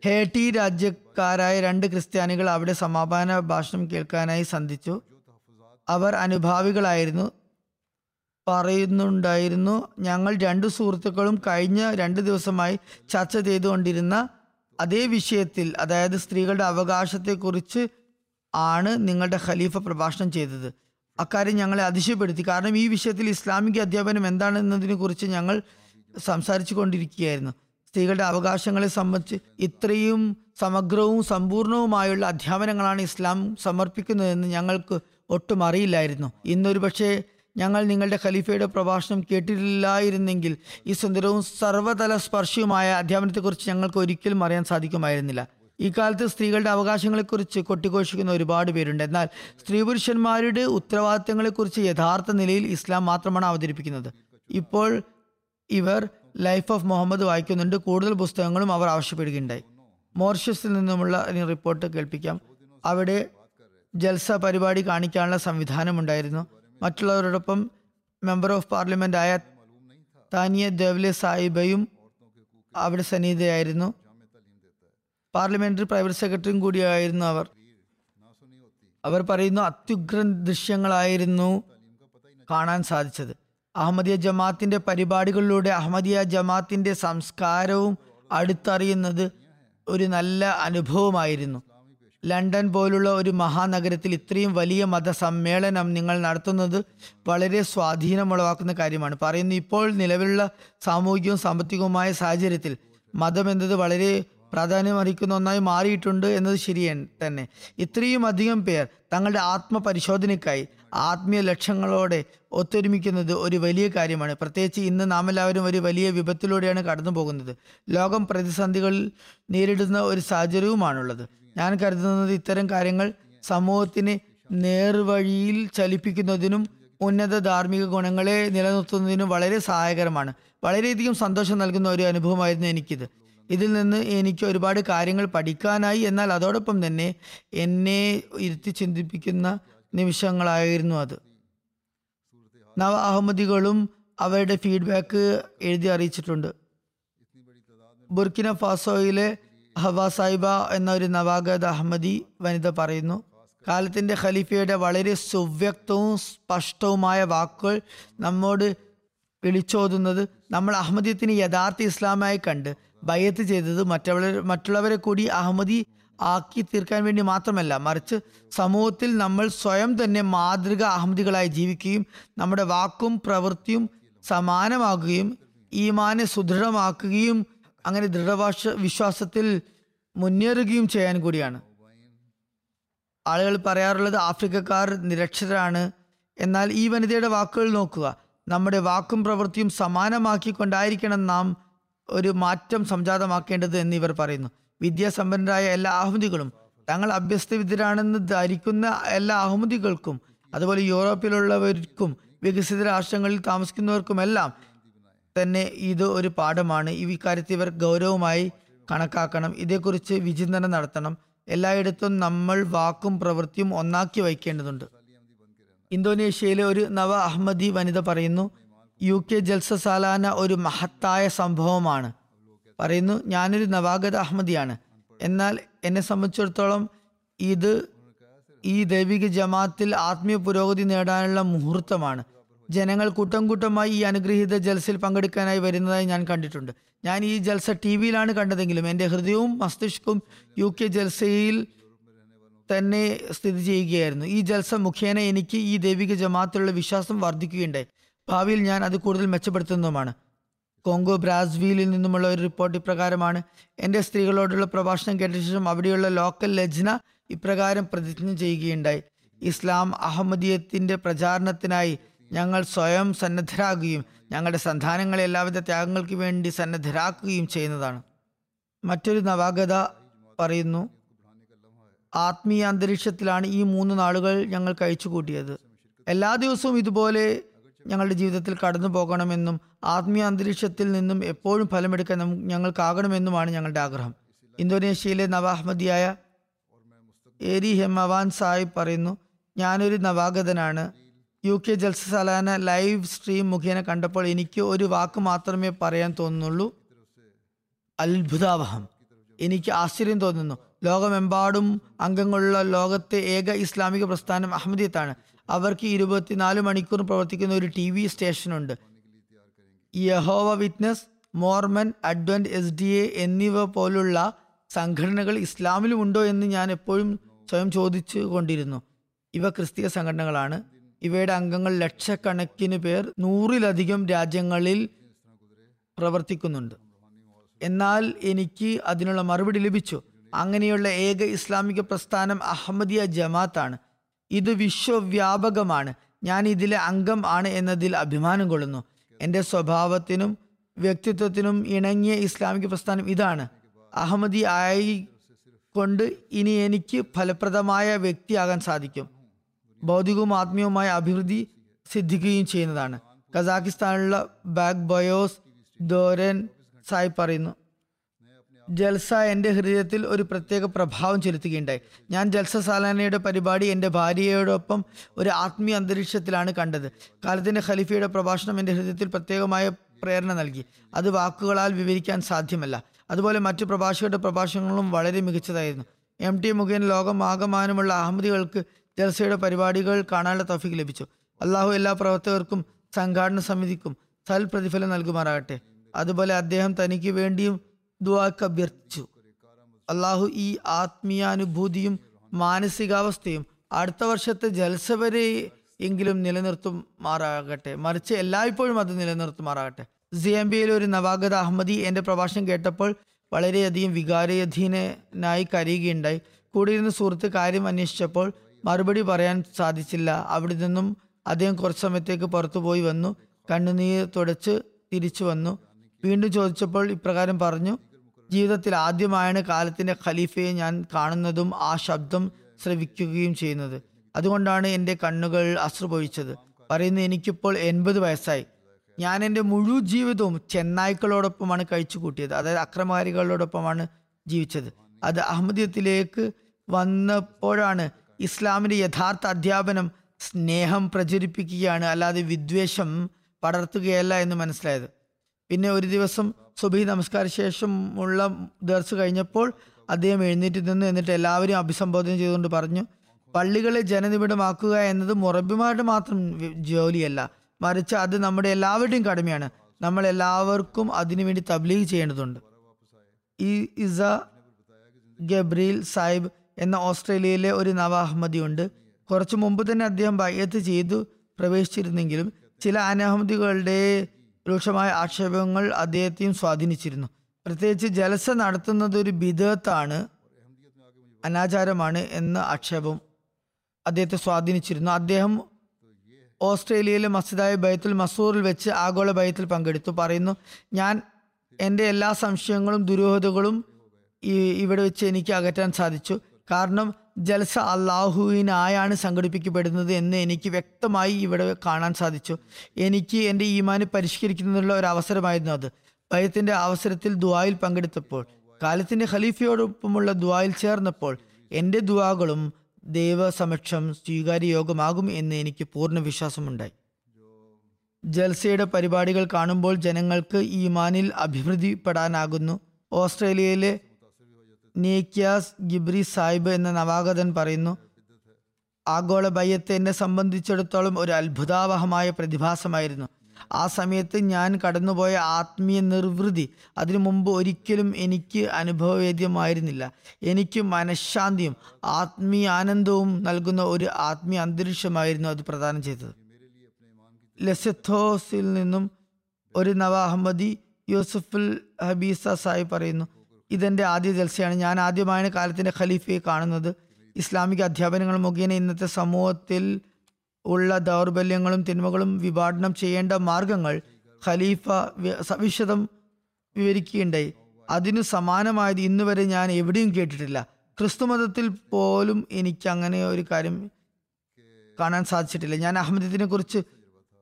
ഹേട്ടി രാജ്യക്കാരായ രണ്ട് ക്രിസ്ത്യാനികൾ അവിടെ സമാപന ഭാഷണം കേൾക്കാനായി സന്ധിച്ചു. അവർ അനുഭാവികളായിരുന്നു. പറയുന്നുണ്ടായിരുന്നു ഞങ്ങൾ രണ്ട് സുഹൃത്തുക്കളും കഴിഞ്ഞ രണ്ട് ദിവസമായി ചർച്ച ചെയ്തുകൊണ്ടിരുന്ന അതേ വിഷയത്തിൽ അതായത് സ്ത്രീകളുടെ അവകാശത്തെക്കുറിച്ച് ആണ് നിങ്ങളുടെ ഖലീഫ പ്രഭാഷണം ചെയ്തത്. അക്കാര്യം ഞങ്ങളെ അതിശയപ്പെടുത്തി. കാരണം ഈ വിഷയത്തിൽ ഇസ്ലാമിക അധ്യാപനം എന്താണെന്നതിനെ കുറിച്ച് ഞങ്ങൾ സംസാരിച്ചു കൊണ്ടിരിക്കുകയായിരുന്നു സ്ത്രീകളുടെ അവകാശങ്ങളെ സംബന്ധിച്ച് ഇത്രയും സമഗ്രവും സമ്പൂർണവുമായുള്ള അധ്യാപനങ്ങളാണ് ഇസ്ലാം സമർപ്പിക്കുന്നതെന്ന് ഞങ്ങൾക്ക് ഒട്ടും അറിയില്ലായിരുന്നു. ഇന്നൊരു പക്ഷേ ഞങ്ങൾ നിങ്ങളുടെ ഖലീഫയുടെ പ്രഭാഷണം കേട്ടിട്ടില്ലായിരുന്നെങ്കിൽ ഈ സുന്ദരവും സർവതല സ്പർശിയുമായ അധ്യാപനത്തെക്കുറിച്ച് ഞങ്ങൾക്ക് ഒരിക്കലും അറിയാൻ സാധിക്കുമായിരുന്നില്ല. ഈ കാലത്ത് സ്ത്രീകളുടെ അവകാശങ്ങളെക്കുറിച്ച് കൊട്ടിഘോഷിക്കുന്ന ഒരുപാട് പേരുണ്ട്. എന്നാൽ സ്ത്രീ പുരുഷന്മാരുടെ ഉത്തരവാദിത്തങ്ങളെക്കുറിച്ച് യഥാർത്ഥ നിലയിൽ ഇസ്ലാം മാത്രമാണ് അവതരിപ്പിക്കുന്നത്. ഇപ്പോൾ ഇവർ ലൈഫ് ഓഫ് മുഹമ്മദ് വായിക്കുന്നുണ്ട്. കൂടുതൽ പുസ്തകങ്ങളും അവർ ആവശ്യപ്പെടുകയുണ്ടായി. മോറിഷ്യസിൽ നിന്നുമുള്ള റിപ്പോർട്ട് കേൾപ്പിക്കാം. അവിടെ ജൽസ പരിപാടി കാണിക്കാനുള്ള സംവിധാനമുണ്ടായിരുന്നു. മറ്റുള്ളവരോടൊപ്പം മെമ്പർ ഓഫ് പാർലമെന്റ് ആയ താനിയ ദേവ്ലെ സാഹിബയും അവിടെ സന്നിഹിതയായിരുന്നു. പാർലമെന്ററി പ്രൈവറ്റ് സെക്രട്ടറിയും കൂടിയായിരുന്നു അവർ. അവർ പറയുന്നു അത്യുഗ്രൻ ദൃശ്യങ്ങളായിരുന്നു കാണാൻ സാധിച്ചത്. അഹമ്മദിയ ജമാഅത്തിന്റെ പരിപാടികളിലൂടെ അഹമ്മദിയ ജമാഅത്തിന്റെ സംസ്കാരവും അടുത്തറിയുന്നത് ഒരു നല്ല അനുഭവമായിരുന്നു. ലണ്ടൻ പോലുള്ള ഒരു മഹാനഗരത്തിൽ ഇത്രയും വലിയ മതസമ്മേളനം നിങ്ങൾ നടത്തുന്നത് വളരെ സ്വാധീനമുളവാക്കുന്ന കാര്യമാണ്. പറയുന്നു ഇപ്പോൾ നിലവിലുള്ള സാമൂഹികവും സാമ്പത്തികവുമായ സാഹചര്യത്തിൽ മതം എന്നത് വളരെ പ്രാധാന്യമർഹിക്കുന്ന ഒന്നായി മാറിയിട്ടുണ്ട് എന്നത് ശരിയാണ് തന്നെ. ഇത്രയും അധികം പേർ തങ്ങളുടെ ആത്മപരിശോധനയ്ക്കായി ആത്മീയ ലക്ഷ്യങ്ങളോടെ ഒത്തൊരുമിക്കുന്നത് ഒരു വലിയ കാര്യമാണ്. പ്രത്യേകിച്ച് ഇന്ന് നാം എല്ലാവരും ഒരു വലിയ വിപത്തിലൂടെയാണ് കടന്നു പോകുന്നത് ലോകം പ്രതിസന്ധികൾ നേരിടുന്ന ഒരു സാഹചര്യവുമാണുള്ളത്. ഞാൻ കരുതുന്നത് ഇത്തരം കാര്യങ്ങൾ സമൂഹത്തിനെ നേർവഴിയിൽ ചലിപ്പിക്കുന്നതിനും ഉന്നത ധാർമ്മിക ഗുണങ്ങളെ നിലനിർത്തുന്നതിനും വളരെ സഹായകരമാണ്. വളരെയധികം സന്തോഷം നൽകുന്ന ഒരു അനുഭവമായിരുന്നു എനിക്കിത്. ഇതിൽ നിന്ന് എനിക്ക് ഒരുപാട് കാര്യങ്ങൾ പഠിക്കാനായി എന്നാൽ അതോടൊപ്പം തന്നെ എന്നെ ഇരുത്തി ചിന്തിപ്പിക്കുന്ന നിമിഷങ്ങളായിരുന്നു അത്. നവ അഹമ്മദികളും അവരുടെ ഫീഡ്ബാക്ക് എഴുതി അറിയിച്ചിട്ടുണ്ട്. ബുർക്കിന ഫാസോയിലെ ഹവ സാഹിബ എന്ന ഒരു നവാഗത അഹമ്മദി വനിത പറയുന്നു കാലത്തിന്റെ ഖലീഫയുടെ വളരെ സുവ്യക്തവും സ്പഷ്ടവുമായ വാക്കുകൾ നമ്മോട് വിളിച്ചോതുന്നത് നമ്മൾ അഹമ്മദിയത്തിന് യഥാർത്ഥ ഇസ്ലാമായി കണ്ട് ബയ്യത്ത് ചെയ്തത് മറ്റുള്ളവരെ മറ്റുള്ളവരെ കൂടി അഹമ്മദി ആക്കി തീർക്കാൻ വേണ്ടി മാത്രമല്ല മറിച്ച് സമൂഹത്തിൽ നമ്മൾ സ്വയം തന്നെ മാതൃക അഹമ്മദികളായി ജീവിക്കുകയും നമ്മുടെ വാക്കും പ്രവൃത്തിയും സമാനമാകുകയും ഈമാനെ സുദൃഢമാക്കുകയും അങ്ങനെ ദൃഢഭാഷ വിശ്വാസത്തിൽ മുന്നേറുകയും ചെയ്യാൻ കൂടിയാണ്. ആളുകൾ പറയാറുള്ളത് ആഫ്രിക്കക്കാർ നിരക്ഷരാണ് എന്നാൽ ഈ വനിതയുടെ വാക്കുകൾ നോക്കുക. നമ്മുടെ വാക്കും പ്രവൃത്തിയും സമാനമാക്കിക്കൊണ്ടായിരിക്കണം നാം ഒരു മാറ്റം സംജാതമാക്കേണ്ടത് ഇവർ പറയുന്നു. വിദ്യാസമ്പന്നരായ എല്ലാ അഹമ്മദികളും തങ്ങൾ അഭ്യസ്തവിദ്യരാണെന്ന് ധരിക്കുന്ന എല്ലാ അഹമ്മദികൾക്കും അതുപോലെ യൂറോപ്പിലുള്ളവർക്കും വികസിത രാഷ്ട്രങ്ങളിൽ താമസിക്കുന്നവർക്കുമെല്ലാം തന്നെ ഇത് ഒരു പാഠമാണ്. ഈ ഇക്കാര്യത്തിൽ ഇവർ ഗൗരവമായി കണക്കാക്കണം. ഇതേക്കുറിച്ച് വിചിന്തനം നടത്തണം. എല്ലായിടത്തും നമ്മൾ വാക്കും പ്രവൃത്തിയും ഒന്നാക്കി വയ്ക്കേണ്ടതുണ്ട്. ഇന്തോനേഷ്യയിലെ ഒരു നവ അഹമ്മദി വനിത പറയുന്നു യു കെ ജൽസ സാലാന ഒരു മഹത്തായ സംഭവമാണ്. പറയുന്നു ഞാനൊരു നവാഗത അഹമ്മദിയാണ്. എന്നാൽ എന്നെ സംബന്ധിച്ചിടത്തോളം ഇത് ഈ ദൈവിക ജമാത്തിൽ ആത്മീയ പുരോഗതി നേടാനുള്ള മുഹൂർത്തമാണ്. ജനങ്ങൾ കൂട്ടം കൂട്ടമായി ഈ അനുഗ്രഹീത ജൽസയിൽ പങ്കെടുക്കാനായി വരുന്നതായി ഞാൻ കണ്ടിട്ടുണ്ട്. ഞാൻ ഈ ജൽസ ടി വിയിലാണ് കണ്ടതെങ്കിലും എന്റെ ഹൃദയവും മസ്തിഷ്കവും യു കെ ജൽസയിൽ തന്നെ സ്ഥിതി ചെയ്യുകയായിരുന്നു. ഈ ജൽസ മുഖേന എനിക്ക് ഈ ദൈവിക ജമാത്തിലുള്ള വിശ്വാസം വർദ്ധിക്കുകയുണ്ടായി. ഭാവിയിൽ ഞാൻ അത് കൂടുതൽ മെച്ചപ്പെടുത്തുന്നതുമാണ്. കോങ്കോ ബ്രാസ്വീലിൽ നിന്നുമുള്ള ഒരു റിപ്പോർട്ട് ഇപ്രകാരമാണ്. എന്റെ സ്ത്രീകളോടുള്ള പ്രഭാഷണം കേട്ട ശേഷം അവിടെയുള്ള ലോക്കൽ ലജ്ന ഇപ്രകാരം പ്രതിജ്ഞ ചെയ്യുകയുണ്ടായി. ഇസ്ലാം അഹമ്മദീയത്തിന്റെ പ്രചാരണത്തിനായി ഞങ്ങൾ സ്വയം സന്നദ്ധരാകുകയും ഞങ്ങളുടെ സന്താനങ്ങളെ എല്ലാവിധ ത്യാഗങ്ങൾക്ക് വേണ്ടി സന്നദ്ധരാക്കുകയും ചെയ്യുന്നതാണ്. മറ്റൊരു നവാഗത പറയുന്നു ആത്മീയ അന്തരീക്ഷത്തിലാണ് ഈ മൂന്ന് നാളുകൾ ഞങ്ങൾ കഴിച്ചു കൂട്ടിയത്. എല്ലാ ദിവസവും ഇതുപോലെ ഞങ്ങളുടെ ജീവിതത്തിൽ കടന്നു പോകണമെന്നും ആത്മീയ അന്തരീക്ഷത്തിൽ നിന്നും എപ്പോഴും ഫലമെടുക്കാൻ ഞങ്ങൾക്കാകണമെന്നുമാണ് ഞങ്ങളുടെ ആഗ്രഹം. ഇന്തോനേഷ്യയിലെ നവാഹ്മദിയായ ഏരി ഹെമവാൻ സാഹിബ് പറയുന്നു ഞാനൊരു നവാഗതനാണ്. U K Jalsa Salana live stream മുഖേന കണ്ടപ്പോൾ എനിക്ക് ഒരു വാക്ക് മാത്രമേ പറയാൻ തോന്നുന്നുള്ളൂ. അത്ഭുതാവഹം. എനിക്ക് ആശ്ചര്യം തോന്നുന്നു. ലോകമെമ്പാടും അംഗങ്ങളുള്ള ലോകത്തെ ഏക ഇസ്ലാമിക പ്രസ്ഥാനം അഹമ്മദിയത്താണ്. അവർക്ക് ഇരുപത്തിനാല് മണിക്കൂർ പ്രവർത്തിക്കുന്ന ഒരു T V സ്റ്റേഷനുണ്ട്. Jehovah witness Mormon Advent S D A എന്നിവ പോലുള്ള സംഘടനകൾ ഇസ്ലാമിലും ഉണ്ടോ എന്ന് ഞാൻ എപ്പോഴും സ്വയം ചോദിച്ചു കൊണ്ടിരുന്നു. ഇവ ക്രിസ്തീയ സംഘടനകളാണ്. ഇവയുടെ അംഗങ്ങൾ ലക്ഷക്കണക്കിന് പേർ നൂറിലധികം രാജ്യങ്ങളിൽ പ്രവർത്തിക്കുന്നുണ്ട്. എന്നാൽ എനിക്ക് അതിനുള്ള മറുപടി ലഭിച്ചു. അങ്ങനെയുള്ള ഏക ഇസ്ലാമിക പ്രസ്ഥാനം അഹമ്മദിയ ആണ് ഇത് വിശ്വവ്യാപകമാണ്. ഞാൻ ഇതിലെ അംഗം ആണ് എന്നതിൽ അഭിമാനം കൊള്ളുന്നു. എന്റെ സ്വഭാവത്തിനും വ്യക്തിത്വത്തിനും ഇണങ്ങിയ ഇസ്ലാമിക പ്രസ്ഥാനം ഇതാണ്. അഹമ്മദി ആയി കൊണ്ട് ഇനി എനിക്ക് ഫലപ്രദമായ വ്യക്തിയാകാൻ സാധിക്കും. ഭൗതികവും ആത്മീയവുമായ അഭിവൃദ്ധി സിദ്ധിക്കുകയും ചെയ്യുന്നതാണ്. കസാഖിസ്ഥാനിലുള്ള ബാഗ് ബയോസ് ദോരൻ സായി പറയുന്നു ജൽസ എന്റെ ഹൃദയത്തിൽ ഒരു പ്രത്യേക പ്രഭാവം ചെലുത്തുകയുണ്ടായി. ഞാൻ ജൽസ സാലാനയുടെ പരിപാടി എന്റെ ഭാര്യയോടൊപ്പം ഒരു ആത്മീയ അന്തരീക്ഷത്തിലാണ് കണ്ടത്. കാലത്തിന്റെ ഖലീഫയുടെ പ്രഭാഷണം എന്റെ ഹൃദയത്തിൽ പ്രത്യേകമായ പ്രേരണ നൽകി. അത് വാക്കുകളാൽ വിവരിക്കാൻ സാധ്യമല്ല. അതുപോലെ മറ്റു പ്രഭാഷകരുടെ പ്രഭാഷണങ്ങളും വളരെ മികച്ചതായിരുന്നു. എം ടി മുഖേന ലോകമാകമാനമുള്ള അഹമ്മദികൾക്ക് ജൽസയുടെ പരിപാടികൾ കാണാനുള്ള തഫീക്ക് ലഭിച്ചു. അള്ളാഹു എല്ലാ പ്രവർത്തകർക്കും സംഘാടന സമിതിക്കും സൽ പ്രതിഫലം നൽകുമാറാകട്ടെ. അതുപോലെ അദ്ദേഹം തനിക്ക് വേണ്ടിയും ദുവാക്ക് അള്ളാഹു ഈ ആത്മീയാനുഭൂതിയും മാനസികാവസ്ഥയും അടുത്ത വർഷത്തെ ജൽസ വരെ എങ്കിലും നിലനിർത്തുമാറാകട്ടെ മറിച്ച് എല്ലായ്പ്പോഴും അത് നിലനിർത്തുമാറാകട്ടെ. സിയംബിയിലെ ഒരു നവാഗത അഹമ്മദി എന്റെ പ്രഭാഷണം കേട്ടപ്പോൾ വളരെയധികം വികാരയധീനനായി കരയുകയുണ്ടായി. കൂടിയിരുന്ന സുഹൃത്ത് കാര്യം അന്വേഷിച്ചപ്പോൾ മറുപടി പറയാൻ സാധിച്ചില്ല. അവിടെ നിന്നും അദ്ദേഹം കുറച്ച് സമയത്തേക്ക് പുറത്തു പോയി വന്നു. കണ്ണുനീർ തുടച്ച് തിരിച്ചു വന്നു. വീണ്ടും ചോദിച്ചപ്പോൾ ഇപ്രകാരം പറഞ്ഞു ജീവിതത്തിൽ ആദ്യമായാണ് കാലത്തിന്റെ ഖലീഫയെ ഞാൻ കാണുന്നതും ആ ശബ്ദം ശ്രവിക്കുകയും ചെയ്യുന്നത്. അതുകൊണ്ടാണ് എന്റെ കണ്ണുകൾ അശ്രുപൊഴിച്ചത് പറയുന്നു എനിക്കിപ്പോൾ എൺപത് വയസ്സായി. ഞാൻ എന്റെ മുഴുവൻ ജീവിതവും ചെന്നായ്ക്കളോടൊപ്പമാണ് കഴിച്ചു കൂട്ടിയത് അതായത് അക്രമകാരികളോടൊപ്പമാണ് ജീവിച്ചത്. അത് അഹമ്മദീയത്തിലേക്ക് വന്നപ്പോഴാണ് ഇസ്ലാമിന്റെ യഥാർത്ഥ അധ്യാപനം സ്നേഹം പ്രചരിപ്പിക്കുകയാണ്. അല്ലാതെ വിദ്വേഷം പടർത്തുകയല്ല എന്ന് മനസ്സിലായത്. പിന്നെ ഒരു ദിവസം സുബി നമസ്കാര ശേഷമുള്ള ദർസ് കഴിഞ്ഞപ്പോൾ അദ്ദേഹം എഴുന്നേറ്റ് നിന്ന് എന്നിട്ട് എല്ലാവരും അഭിസംബോധന ചെയ്തുകൊണ്ട് പറഞ്ഞു പള്ളികളെ ജനനിബിഡമാക്കുക എന്നത് മുറബിമാരുടെ മാത്രം ജോലിയല്ല. മറിച്ച് അത് നമ്മുടെ എല്ലാവരുടെയും കടമയാണ്. നമ്മൾ എല്ലാവർക്കും അതിനുവേണ്ടി തബ്ലീഗ് ചെയ്യേണ്ടതുണ്ട്. ഈ ഇസ ഗബ്രീൽ സാഹിബ് എന്ന ഓസ്ട്രേലിയയിലെ ഒരു നവ അഹമ്മദിയുണ്ട് കുറച്ചു മുമ്പ് തന്നെ അദ്ദേഹം ബയ്യത്ത് ചെയ്തു പ്രവേശിച്ചിരുന്നെങ്കിലും ചില അനഹമ്മദികളുടെ രൂക്ഷമായ ആക്ഷേപങ്ങൾ അദ്ദേഹത്തെയും സ്വാധീനിച്ചിരുന്നു. പ്രത്യേകിച്ച് ജലസ നടത്തുന്നത് ഒരു ബിദത്താണ് അനാചാരമാണ് എന്ന ആക്ഷേപം അദ്ദേഹത്തെ സ്വാധീനിച്ചിരുന്നു. അദ്ദേഹം ഓസ്ട്രേലിയയിലെ മസ്ജിദായ ബൈത്തുൽ മസൂറിൽ വെച്ച് ആഗോള ബൈത്തിൽ പങ്കെടുത്തു. പറയുന്നു ഞാൻ എന്റെ എല്ലാ സംശയങ്ങളും ദുരൂഹതകളും ഇവിടെ വെച്ച് എനിക്ക് അകറ്റാൻ സാധിച്ചു. കാരണം ജൽസ അള്ളാഹുവിനായാണ് സംഘടിപ്പിക്കപ്പെടുന്നത് എന്ന് എനിക്ക് വ്യക്തമായി ഇവിടെ കാണാൻ സാധിച്ചു. എനിക്ക് എന്റെ ഈമാന് പരിഷ്കരിക്കുന്നതിനുള്ള ഒരു അവസരമായിരുന്നു അത്. ഭയത്തിന്റെ അവസരത്തിൽ ദുവായിൽ പങ്കെടുത്തപ്പോൾ കാലത്തിന്റെ ഖലീഫയോടൊപ്പമുള്ള ദുവായിൽ ചേർന്നപ്പോൾ എന്റെ ദുവാകളും ദൈവസമക്ഷം സ്വീകാര്യയോഗമാകും എന്ന് എനിക്ക് പൂർണ വിശ്വാസമുണ്ടായി. ജൽസയുടെ പരിപാടികൾ കാണുമ്പോൾ ജനങ്ങൾക്ക് ഈമാനിൽ അഭിവൃദ്ധിപ്പെടാനാകുന്നു. ഓസ്ട്രേലിയയിലെ നേക്യാസ് ഗിബ്രി സാഹിബ് എന്ന നവാഗതൻ പറയുന്നു ആഗോള ബയ്യത്ത് എന്നെ സംബന്ധിച്ചിടത്തോളം ഒരു അത്ഭുതാവഹമായ പ്രതിഭാസമായിരുന്നു. ആ സമയത്ത് ഞാൻ കടന്നുപോയ ആത്മീയ നിർവൃതി അതിനു മുമ്പ് ഒരിക്കലും എനിക്ക് അനുഭവവേദ്യമായിരുന്നില്ല. എനിക്ക് മനഃശാന്തിയും ആത്മീയ ആനന്ദവും നൽകുന്ന ഒരു ആത്മീയ അന്തരീക്ഷമായിരുന്നു അത് പ്രദാനം ചെയ്തത്. ലെസത്തോസിൽ നിന്നും ഒരു നവ അഹമ്മദി യൂസഫുൽ ഹബീസ സായി പറയുന്നു ഇതെന്റെ ആദ്യ ജൽസയാണ്. ഞാൻ ആദ്യമായാണ് കാലത്തിന്റെ ഖലീഫയെ കാണുന്നത്. ഇസ്ലാമിക അധ്യാപനങ്ങൾ മുഖേന ഇന്നത്തെ സമൂഹത്തിൽ ഉള്ള ദൗർബല്യങ്ങളും തിന്മകളും വിഭാടനം ചെയ്യേണ്ട മാർഗങ്ങൾ ഖലീഫ സവിശദം വിവരിക്കുകയുണ്ടായി. അതിനു സമാനമായത് ഇന്നുവരെ ഞാൻ എവിടെയും കേട്ടിട്ടില്ല. ക്രിസ്തു മതത്തിൽ പോലും എനിക്ക് അങ്ങനെ ഒരു കാര്യം കാണാൻ സാധിച്ചിട്ടില്ല. ഞാൻ അഹമ്മദത്തിനെ കുറിച്ച്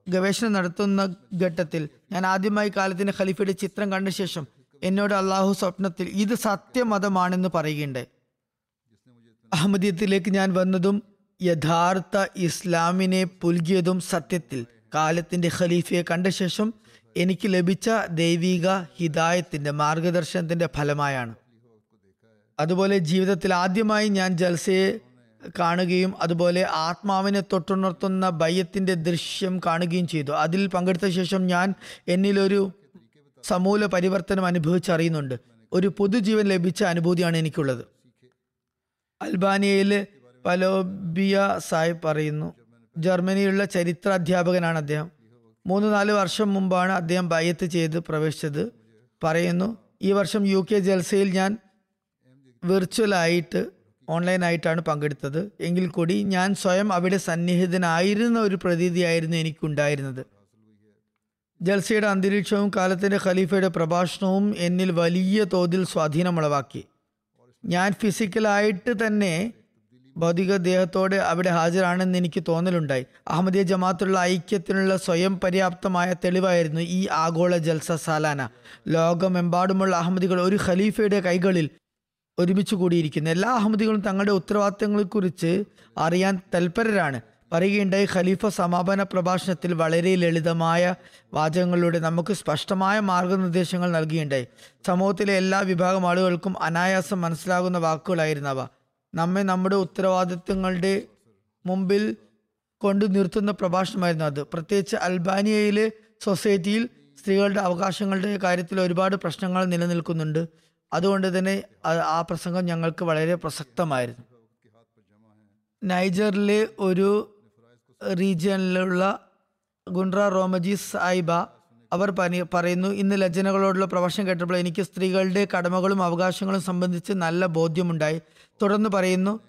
ഗവേഷണം നടത്തുന്ന ഘട്ടത്തിൽ ഞാൻ ആദ്യമായി കാലത്തിന്റെ ഖലീഫയുടെ ചിത്രം കണ്ട ശേഷം എന്നോട് അള്ളാഹു സ്വപ്നത്തിൽ ഇത് സത്യമതമാണെന്ന് പറയുകയുണ്ടേ അഹമ്മദീയത്തിലേക്ക് ഞാൻ വന്നതും യഥാർത്ഥ ഇസ്ലാമിനെ പുൽകിയതും സത്യത്തിൽ കാലത്തിന്റെ ഖലീഫയെ കണ്ട ശേഷം എനിക്ക് ലഭിച്ച ദൈവിക ഹിദായത്തിന്റെ മാർഗദർശനത്തിന്റെ ഫലമായാണ്. അതുപോലെ ജീവിതത്തിൽ ആദ്യമായി ഞാൻ ജൽസയെ കാണുകയും അതുപോലെ ആത്മാവിനെ തൊട്ടുണർത്തുന്ന ബയ്യത്തിന്റെ ദൃശ്യം കാണുകയും ചെയ്തു. അതിൽ പങ്കെടുത്ത ശേഷം ഞാൻ എന്നിലൊരു സമൂല പരിവർത്തനം അനുഭവിച്ചറിയുന്നുണ്ട്. ഒരു പൊതുജീവൻ ലഭിച്ച അനുഭൂതിയാണ് എനിക്കുള്ളത്. അൽബാനിയയിലെ പലോബിയ സാഹിബ് പറയുന്നു ജർമ്മനിയിലുള്ള ചരിത്ര അധ്യാപകനാണ് അദ്ദേഹം. മൂന്ന് നാല് വർഷം മുമ്പാണ് അദ്ദേഹം ബയ്യത്ത് ചെയ്ത് പ്രവേശിച്ചത്. പറയുന്നു ഈ വർഷം യു കെ ജൽസയിൽ ഞാൻ വിർച്വലായിട്ട് ഓൺലൈനായിട്ടാണ് പങ്കെടുത്തത്. എങ്കിൽ കൂടി ഞാൻ സ്വയം അവിടെ സന്നിഹിതനായിരുന്ന ഒരു പ്രതീതിയായിരുന്നു എനിക്കുണ്ടായിരുന്നത്. ജൽസയുടെ അന്തരീക്ഷവും കാലത്തിന്റെ ഖലീഫയുടെ പ്രഭാഷണവും എന്നിൽ വലിയ തോതിൽ സ്വാധീനമുളവാക്കി. ഞാൻ ഫിസിക്കലായിട്ട് തന്നെ ഭൗതിക ദേഹത്തോടെ അവിടെ ഹാജരാണെന്ന് എനിക്ക് തോന്നലുണ്ടായി. അഹമ്മദിയ ജമാഅത്തുള്ള ഐക്യത്തിനുള്ള സ്വയം പര്യാപ്തമായ തെളിവായിരുന്നു ഈ ആഗോള ജൽസ സാലാന. ലോകമെമ്പാടുമുള്ള അഹമ്മദികൾ ഒരു ഖലീഫയുടെ കൈകളിൽ ഒരുമിച്ച് കൂടിയിരിക്കുന്നു. എല്ലാ അഹമ്മദികളും തങ്ങളുടെ ഉത്തരവാദിത്തങ്ങളെക്കുറിച്ച് അറിയാൻ തൽപരരാണ്. പറയുകയുണ്ടായി ഖലീഫ സമാപന പ്രഭാഷണത്തിൽ വളരെ ലളിതമായ വാചകങ്ങളിലൂടെ നമുക്ക് സ്പഷ്ടമായ മാർഗനിർദ്ദേശങ്ങൾ നൽകിയുണ്ടായി സമൂഹത്തിലെ എല്ലാ വിഭാഗം ആളുകൾക്കും അനായാസം മനസ്സിലാകുന്ന വാക്കുകളായിരുന്നവ. നമ്മെ നമ്മുടെ ഉത്തരവാദിത്തങ്ങളുടെ മുമ്പിൽ കൊണ്ടു നിർത്തുന്ന പ്രഭാഷണമായിരുന്നു അത്. പ്രത്യേകിച്ച് അൽബാനിയയിലെ സൊസൈറ്റിയിൽ സ്ത്രീകളുടെ അവകാശങ്ങളുടെ കാര്യത്തിൽ ഒരുപാട് പ്രശ്നങ്ങൾ നിലനിൽക്കുന്നുണ്ട്. അതുകൊണ്ട് തന്നെ ആ പ്രസംഗം ഞങ്ങൾക്ക് വളരെ പ്രസക്തമായിരുന്നു. നൈജറിലെ ഒരു റീജിയനിലുള്ള ഗുണ്ട്ര റോമജി സായിബ അവർ പനി- പറയുന്നു ഇന്ന് ലജ്ജനകളോടുള്ള പ്രഭാഷണം കേട്ടപ്പോൾ എനിക്ക് സ്ത്രീകളുടെ കടമകളും അവകാശങ്ങളും സംബന്ധിച്ച് നല്ല ബോധ്യമുണ്ടായി. തുടർന്ന് പറയുന്നു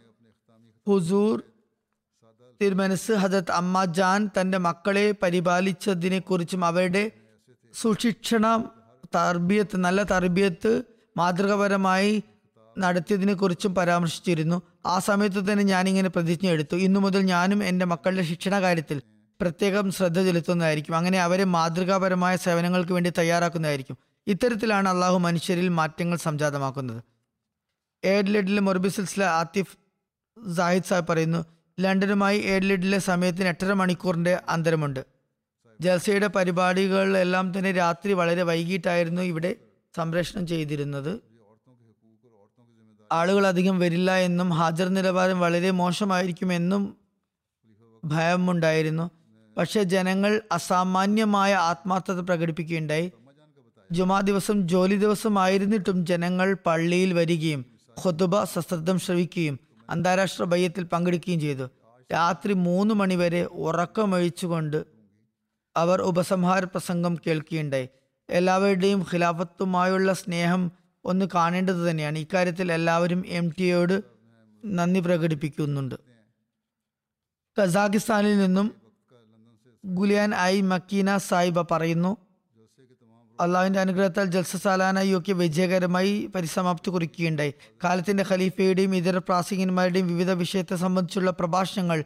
ഹുസൂർ തിരുമനസ് ഹജത് അമ്മ ജാൻ തന്റെ മക്കളെ പരിപാലിച്ചതിനെ കുറിച്ചും അവരുടെ സുശിക്ഷണ തർബിയത്ത് നല്ല തർബിയത്ത് മാതൃകപരമായി നടത്തിയതിനെ കുറിച്ചും പരാമർശിച്ചിരുന്നു. ആ സമയത്ത് തന്നെ ഞാനിങ്ങനെ പ്രതിജ്ഞ എടുത്തു. ഇന്നു മുതൽ ഞാനും എന്റെ മക്കളുടെ ശിക്ഷണ കാര്യത്തിൽ പ്രത്യേകം ശ്രദ്ധ ചെലുത്തുന്നതായിരിക്കും. അങ്ങനെ അവരെ മാതൃകാപരമായ സേവനങ്ങൾക്ക് വേണ്ടി തയ്യാറാക്കുന്നതായിരിക്കും. ഇത്തരത്തിലാണ് അള്ളാഹു മനുഷ്യരിൽ മാറ്റങ്ങൾ സംജാതമാക്കുന്നത്. എയർലെഡിലെ മൊറബി സിൽസിലെ ആത്തിഫ് സാഹിദ് സാഹിബ് പറയുന്നു ലണ്ടനുമായി എയർലെഡിലെ സമയത്തിന് എട്ടര മണിക്കൂറിന്റെ അന്തരമുണ്ട്. ജൽസയുടെ പരിപാടികളെല്ലാം തന്നെ രാത്രി വളരെ വൈകിട്ടായിരുന്നു ഇവിടെ സംപ്രേഷണം ചെയ്തിരുന്നത്. ആളുകൾ അധികം വരില്ല എന്നും ഹാജർ നിലവാരം വളരെ മോശമായിരിക്കുമെന്നും ഭയമുണ്ടായിരുന്നു. പക്ഷെ ജനങ്ങൾ അസാമാന്യമായ ആത്മാർത്ഥത പ്രകടിപ്പിക്കുകയുണ്ടായി. ജുമാ ദിവസം ജോലി ദിവസമായിരുന്നിട്ടും ജനങ്ങൾ പള്ളിയിൽ വരികയും ഖുതുബ സശ്രദ്ധം ശ്രവിക്കുകയും അന്താരാഷ്ട്ര ബയ്യത്തിൽ പങ്കെടുക്കുകയും ചെയ്തു. രാത്രി മൂന്ന് മണിവരെ ഉറക്കമൊഴിച്ചുകൊണ്ട് അവർ ഉപസംഹാര പ്രസംഗം കേൾക്കുകയുണ്ടായി. എല്ലാവരുടെയും ഖിലാഫത്തുമായുള്ള സ്നേഹം ഒന്ന് കാണേണ്ടത് തന്നെയാണ്. ഇക്കാര്യത്തിൽ എല്ലാവരും എം ടി എയോട് നന്ദി പ്രകടിപ്പിക്കുന്നുണ്ട്. കസാഖിസ്ഥാനിൽ നിന്നും ഗുലിയാൻ ഐ മക്കീന സായിബ പറയുന്നു അള്ളാഹുവിന്റെ അനുഗ്രഹത്താൽ ജൽസ സാലാന വിജയകരമായി പരിസമാപ്തി കുറിക്കുകയുണ്ടായി. കാലത്തിന്റെ ഖലീഫയുടെയും ഇതര പ്രാസംഗികന്മാരുടെയും വിവിധ വിഷയത്തെ സംബന്ധിച്ചുള്ള പ്രഭാഷണങ്ങൾ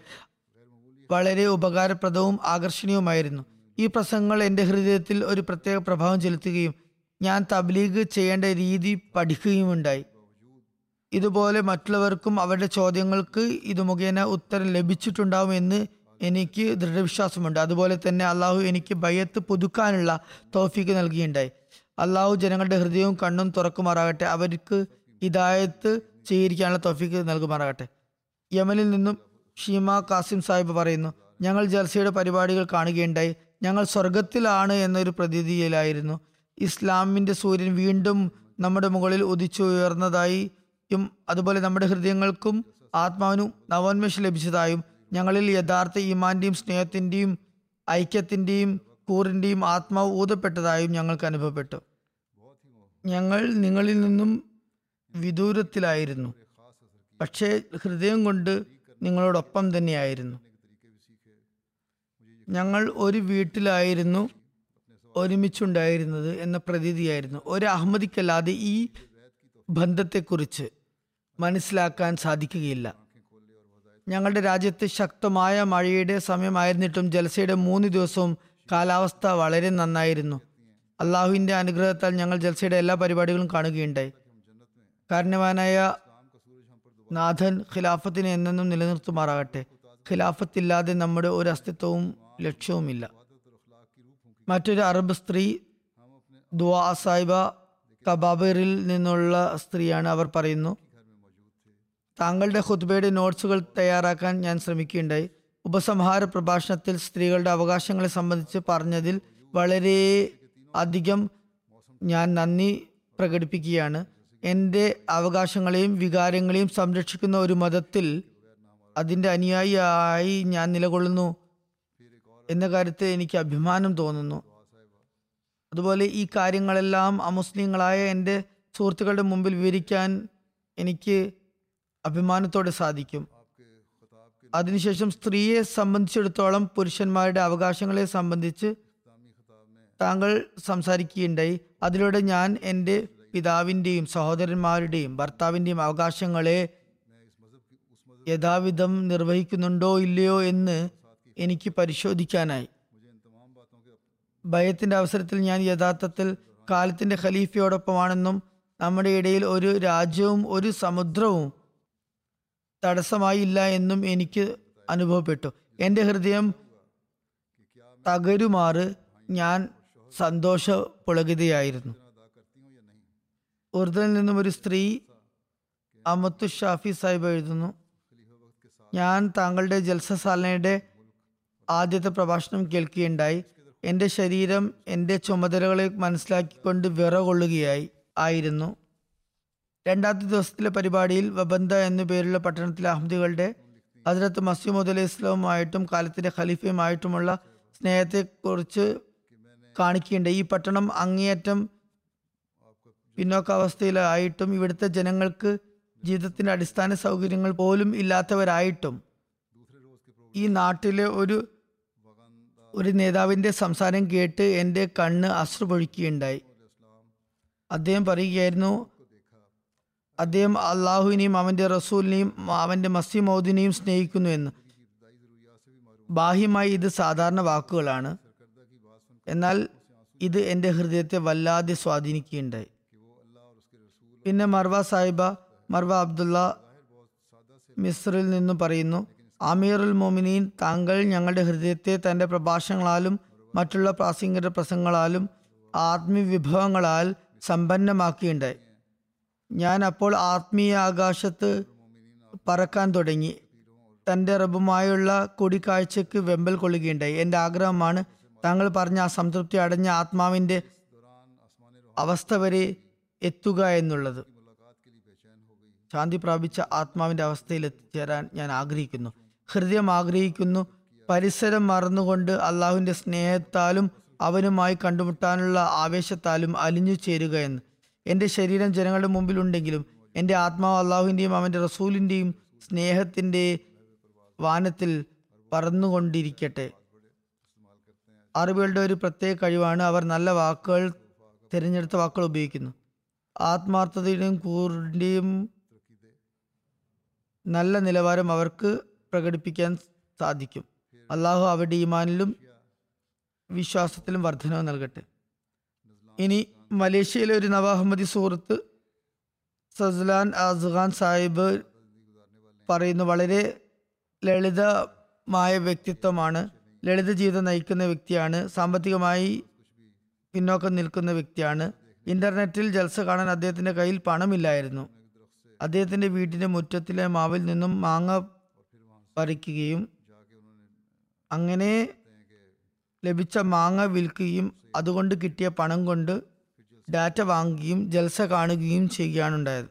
വളരെ ഉപകാരപ്രദവും ആകർഷണീയവുമായിരുന്നു. ഈ പ്രസംഗങ്ങൾ എന്റെ ഹൃദയത്തിൽ ഒരു പ്രത്യേക പ്രഭാവം ചെലുത്തുകയും ഞാൻ തബ്ലീഗ് ചെയ്യേണ്ട രീതി പഠിക്കുകയുമുണ്ടായി. ഇതുപോലെ മറ്റുള്ളവർക്കും അവരുടെ ചോദ്യങ്ങൾക്ക് ഇത് മുഖേന ഉത്തരം ലഭിച്ചിട്ടുണ്ടാവുമെന്ന് എനിക്ക് ദൃഢവിശ്വാസമുണ്ട്. അതുപോലെ തന്നെ അള്ളാഹു എനിക്ക് ഭയത്ത് പുതുക്കാനുള്ള തോഫിക്ക് നൽകിയുണ്ടായി. അള്ളാഹു ജനങ്ങളുടെ ഹൃദയവും കണ്ണും തുറക്കുമാറാകട്ടെ. അവർക്ക് ഹിദായത്ത് സ്വീകരിക്കാനുള്ള തോഫിക്ക് നൽകുമാറാകട്ടെ. യമനിൽ നിന്നും ഷീമ കാസിം സാഹിബ് പറയുന്നു ഞങ്ങൾ ജൽസയുടെ പരിപാടികൾ കാണുകയുണ്ടായി. ഞങ്ങൾ സ്വർഗത്തിലാണ് എന്നൊരു പ്രതീതിയിലായിരുന്നു. ഇസ്ലാമിന്റെ സൂര്യൻ വീണ്ടും നമ്മുടെ മുകളിൽ ഉദിച്ചുയർന്നതായും അതുപോലെ നമ്മുടെ ഹൃദയങ്ങൾക്കും ആത്മാവിനും നവോന്മേഷം ലഭിച്ചതായും ഞങ്ങളിൽ യഥാർത്ഥ ഈമാന്റെയും സ്നേഹത്തിന്റെയും ഐക്യത്തിന്റെയും കൂറിന്റെയും ആത്മാവ് ഊതപ്പെട്ടതായും ഞങ്ങൾക്ക് അനുഭവപ്പെട്ടു. ഞങ്ങൾ നിങ്ങളിൽ നിന്നും വിദൂരത്തിലായിരുന്നു. പക്ഷേ ഹൃദയം കൊണ്ട് നിങ്ങളോടൊപ്പം തന്നെയായിരുന്നു. ഞങ്ങൾ ഒരു വീട്ടിലായിരുന്നു. ഒരുമിച്ചുണ്ടായിരുന്നത് എന്ന പ്രതീതിയായിരുന്നു. ഒരു അഹമ്മദിക്കല്ലാതെ ഈ ബന്ധത്തെക്കുറിച്ച് മനസ്സിലാക്കാൻ സാധിക്കുകയില്ല. ഞങ്ങളുടെ രാജ്യത്ത് ശക്തമായ മഴയുടെ സമയമായിരുന്നിട്ടും ജൽസയുടെ മൂന്ന് ദിവസവും കാലാവസ്ഥ വളരെ നന്നായിരുന്നു. അള്ളാഹുവിന്റെ അനുഗ്രഹത്താൽ ഞങ്ങൾ ജൽസയുടെ എല്ലാ പരിപാടികളും കാണുകയുണ്ടായി. കാരണവാനായ നാഥൻ ഖിലാഫത്തിനെ എന്നെന്നും നിലനിർത്തുമാറാകട്ടെ. ഖിലാഫത്തില്ലാതെ നമ്മുടെ ഒരു അസ്തിത്വവും ലക്ഷ്യവുമില്ല. മറ്റൊരു അറബ് സ്ത്രീ ദുആ സാഹിബ കബാബറിൽ നിന്നുള്ള സ്ത്രീയാണ് അവർ പറയുന്നു. താങ്കളുടെ ഖുത്ബയുടെ നോട്ട്സുകൾ തയ്യാറാക്കാൻ ഞാൻ ശ്രമിക്കുകയുണ്ടായി. ഉപസംഹാര പ്രഭാഷണത്തിൽ സ്ത്രീകളുടെ അവകാശങ്ങളെ സംബന്ധിച്ച് പറഞ്ഞതിൽ വളരെ അധികം ഞാൻ നന്ദി പ്രകടിപ്പിക്കുകയാണ്. എന്റെ അവകാശങ്ങളെയും വികാരങ്ങളെയും സംരക്ഷിക്കുന്ന ഒരു മതത്തിൽ അതിന്റെ അനുയായിയായി ഞാൻ നിലകൊള്ളുന്നു. എന്ന കാര്യത്തിൽ എനിക്ക് അഭിമാനം തോന്നുന്നു. അതുപോലെ ഈ കാര്യങ്ങളെല്ലാം അമുസ്ലിങ്ങളായ എന്റെ സുഹൃത്തുക്കളുടെ മുമ്പിൽ വിവരിക്കാൻ എനിക്ക് അഭിമാനത്തോടെ സാധിക്കും. അതിനുശേഷം സ്ത്രീയെ സംബന്ധിച്ചിടത്തോളം പുരുഷന്മാരുടെ അവകാശങ്ങളെ സംബന്ധിച്ച് താങ്കൾ സംസാരിക്കുകയുണ്ടായി. അതിലൂടെ ഞാൻ എന്റെ പിതാവിന്റെയും സഹോദരന്മാരുടെയും ഭർത്താവിന്റെയും അവകാശങ്ങളെ യഥാവിധം നിർവഹിക്കുന്നുണ്ടോ ഇല്ലയോ എന്ന് എനിക്ക് പരിശോധിക്കാനായി. ഭയത്തിന്റെ അവസരത്തിൽ ഞാൻ യഥാർത്ഥത്തിൽ കാലത്തിന്റെ ഖലീഫയോടൊപ്പമാണെന്നും നമ്മുടെ ഇടയിൽ ഒരു രാജ്യവും ഒരു സമുദ്രവും തടസ്സമായില്ല എന്നും എനിക്ക് അനുഭവപ്പെട്ടു. എന്റെ ഹൃദയം തകരുമാറ് ഞാൻ സന്തോഷ പുളകിതയായിരുന്നു ഉറുദുവിൽ നിന്നും ഒരു സ്ത്രീ അമത്തു ഷാഫി സാഹിബ് എഴുതുന്നു ഞാൻ താങ്കളുടെ ജൽസസാലനയുടെ ആദ്യത്തെ പ്രഭാഷണം കേൾക്കുകയുണ്ടായി. എന്റെ ശരീരം എന്റെ ചുമതലകളെ മനസ്സിലാക്കിക്കൊണ്ട് വിറകൊള്ളുകയായി ആയിരുന്നു. രണ്ടാമത്തെ ദിവസത്തിലെ പരിപാടിയിൽ വബന്ത എന്നു പേരുള്ള പട്ടണത്തിലെ അഹമ്മദികളുടെ ഹജ്രത്ത് മസീമുദ് അലൈഹി ഇസ്ലാമുമായിട്ടും കാലത്തിന്റെ ഖലീഫയുമായിട്ടുമുള്ള സ്നേഹത്തെക്കുറിച്ച് കാണിക്കേണ്ട ഈ പട്ടണം അങ്ങേയറ്റം പിന്നോക്കാവസ്ഥയിലായിട്ടും ഇവിടുത്തെ ജനങ്ങൾക്ക് ജീവിതത്തിന്റെ അടിസ്ഥാന സൗകര്യങ്ങൾ പോലും ഇല്ലാത്തവരായിട്ടും ഈ നാട്ടിലെ ഒരു ഒരു നേതാവിന്റെ സംസാരം കേട്ട് എന്റെ കണ്ണ് അശ്രു പൊഴിക്കുകയുണ്ടായി അദ്ദേഹം പറയുകയായിരുന്നു അദ്ദേഹം അള്ളാഹുവിനെയും അവന്റെ റസൂലിനെയും അവന്റെ മസീമൗദിനെയും സ്നേഹിക്കുന്നു എന്ന്. ബാഹ്യമായി ഇത് സാധാരണ വാക്കുകളാണ്. എന്നാൽ ഇത് എന്റെ ഹൃദയത്തെ വല്ലാതെ സ്വാധീനിക്കുകയുണ്ടായി. പിന്നെ മർവ സാഹിബ മർവ അബ്ദുള്ള മിസ്രിൽ നിന്നും പറയുന്നു അമീറുൽ മോമിനീൻ താങ്കൾ ഞങ്ങളുടെ ഹൃദയത്തെ തന്റെ പ്രഭാഷണങ്ങളാലും മറ്റുള്ള പ്രാസംഗിക പ്രസംഗങ്ങളാലും ആത്മീയവിഭവങ്ങളാൽ സമ്പന്നമാക്കിയുണ്ടായി ഞാൻ അപ്പോൾ ആത്മീയ ആകാശത്ത് പറക്കാൻ തുടങ്ങി. തന്റെ റബ്ബുമായുള്ള കൂടിക്കാഴ്ചയ്ക്ക് വെമ്പൽ കൊള്ളുകയുണ്ടായി. എന്റെ ആഗ്രഹമാണ് താങ്കൾ പറഞ്ഞ ആ സംതൃപ്തി അടഞ്ഞ ആത്മാവിന്റെ അവസ്ഥ വരെ എത്തുക എന്നുള്ളത്. ശാന്തി പ്രാപിച്ച ആത്മാവിന്റെ അവസ്ഥയിൽ എത്തിച്ചേരാൻ ഞാൻ ആഗ്രഹിക്കുന്നു. ഹൃദയം ആഗ്രഹിക്കുന്നു പരിസരം മറന്നുകൊണ്ട് അള്ളാഹുവിന്റെ സ്നേഹത്താലും അവനുമായി കണ്ടുമുട്ടാനുള്ള ആവേശത്താലും അലിഞ്ഞു ചേരുക എന്ന്. എന്റെ ശരീരം ജനങ്ങളുടെ മുമ്പിലുണ്ടെങ്കിലും എന്റെ ആത്മാവ് അള്ളാഹുവിന്റെയും അവന്റെ റസൂലിന്റെയും സ്നേഹത്തിന്റെ വാനത്തിൽ പറന്നുകൊണ്ടിരിക്കട്ടെ. അറബികളുടെ ഒരു പ്രത്യേക കഴിവാണ് അവർ നല്ല വാക്കുകൾ തിരഞ്ഞെടുത്ത വാക്കുകൾ ഉപയോഗിക്കുന്നു. ആത്മാർത്ഥതയുടെയും കൂറിന്റെയും നല്ല നിലവാരം അവർക്ക് പ്രകടിപ്പിക്കാൻ സാധിക്കും. അള്ളാഹു അവരുടെ ഈമാനിലും വിശ്വാസത്തിലും വർധനവ് നൽകട്ടെ. ഇനി മലേഷ്യയിലെ ഒരു നവാഹമ്മദി സുഹൃത്ത് സസ്ലാൻ അസ്ഖാൻ സാഹിബ് പറയുന്നു വളരെ ലളിതമായ വ്യക്തിത്വമാണ്. ലളിത ജീവിതം നയിക്കുന്ന വ്യക്തിയാണ്. സാമ്പത്തികമായി പിന്നോക്കം നിൽക്കുന്ന വ്യക്തിയാണ്. ഇന്റർനെറ്റിൽ ജൽസ കാണാൻ അദ്ദേഹത്തിന്റെ കയ്യിൽ പണമില്ലായിരുന്നു. അദ്ദേഹത്തിന്റെ വീടിന്റെ മുറ്റത്തിലെ മാവിൽ നിന്നും മാങ്ങ പറിക്കുകയും അങ്ങനെ ലഭിച്ച മാങ്ങ വിൽക്കുകയും അതുകൊണ്ട് കിട്ടിയ പണം കൊണ്ട് ഡാറ്റ വാങ്ങുകയും ജൽസ കാണുകയും ചെയ്യുകയാണുണ്ടായത്.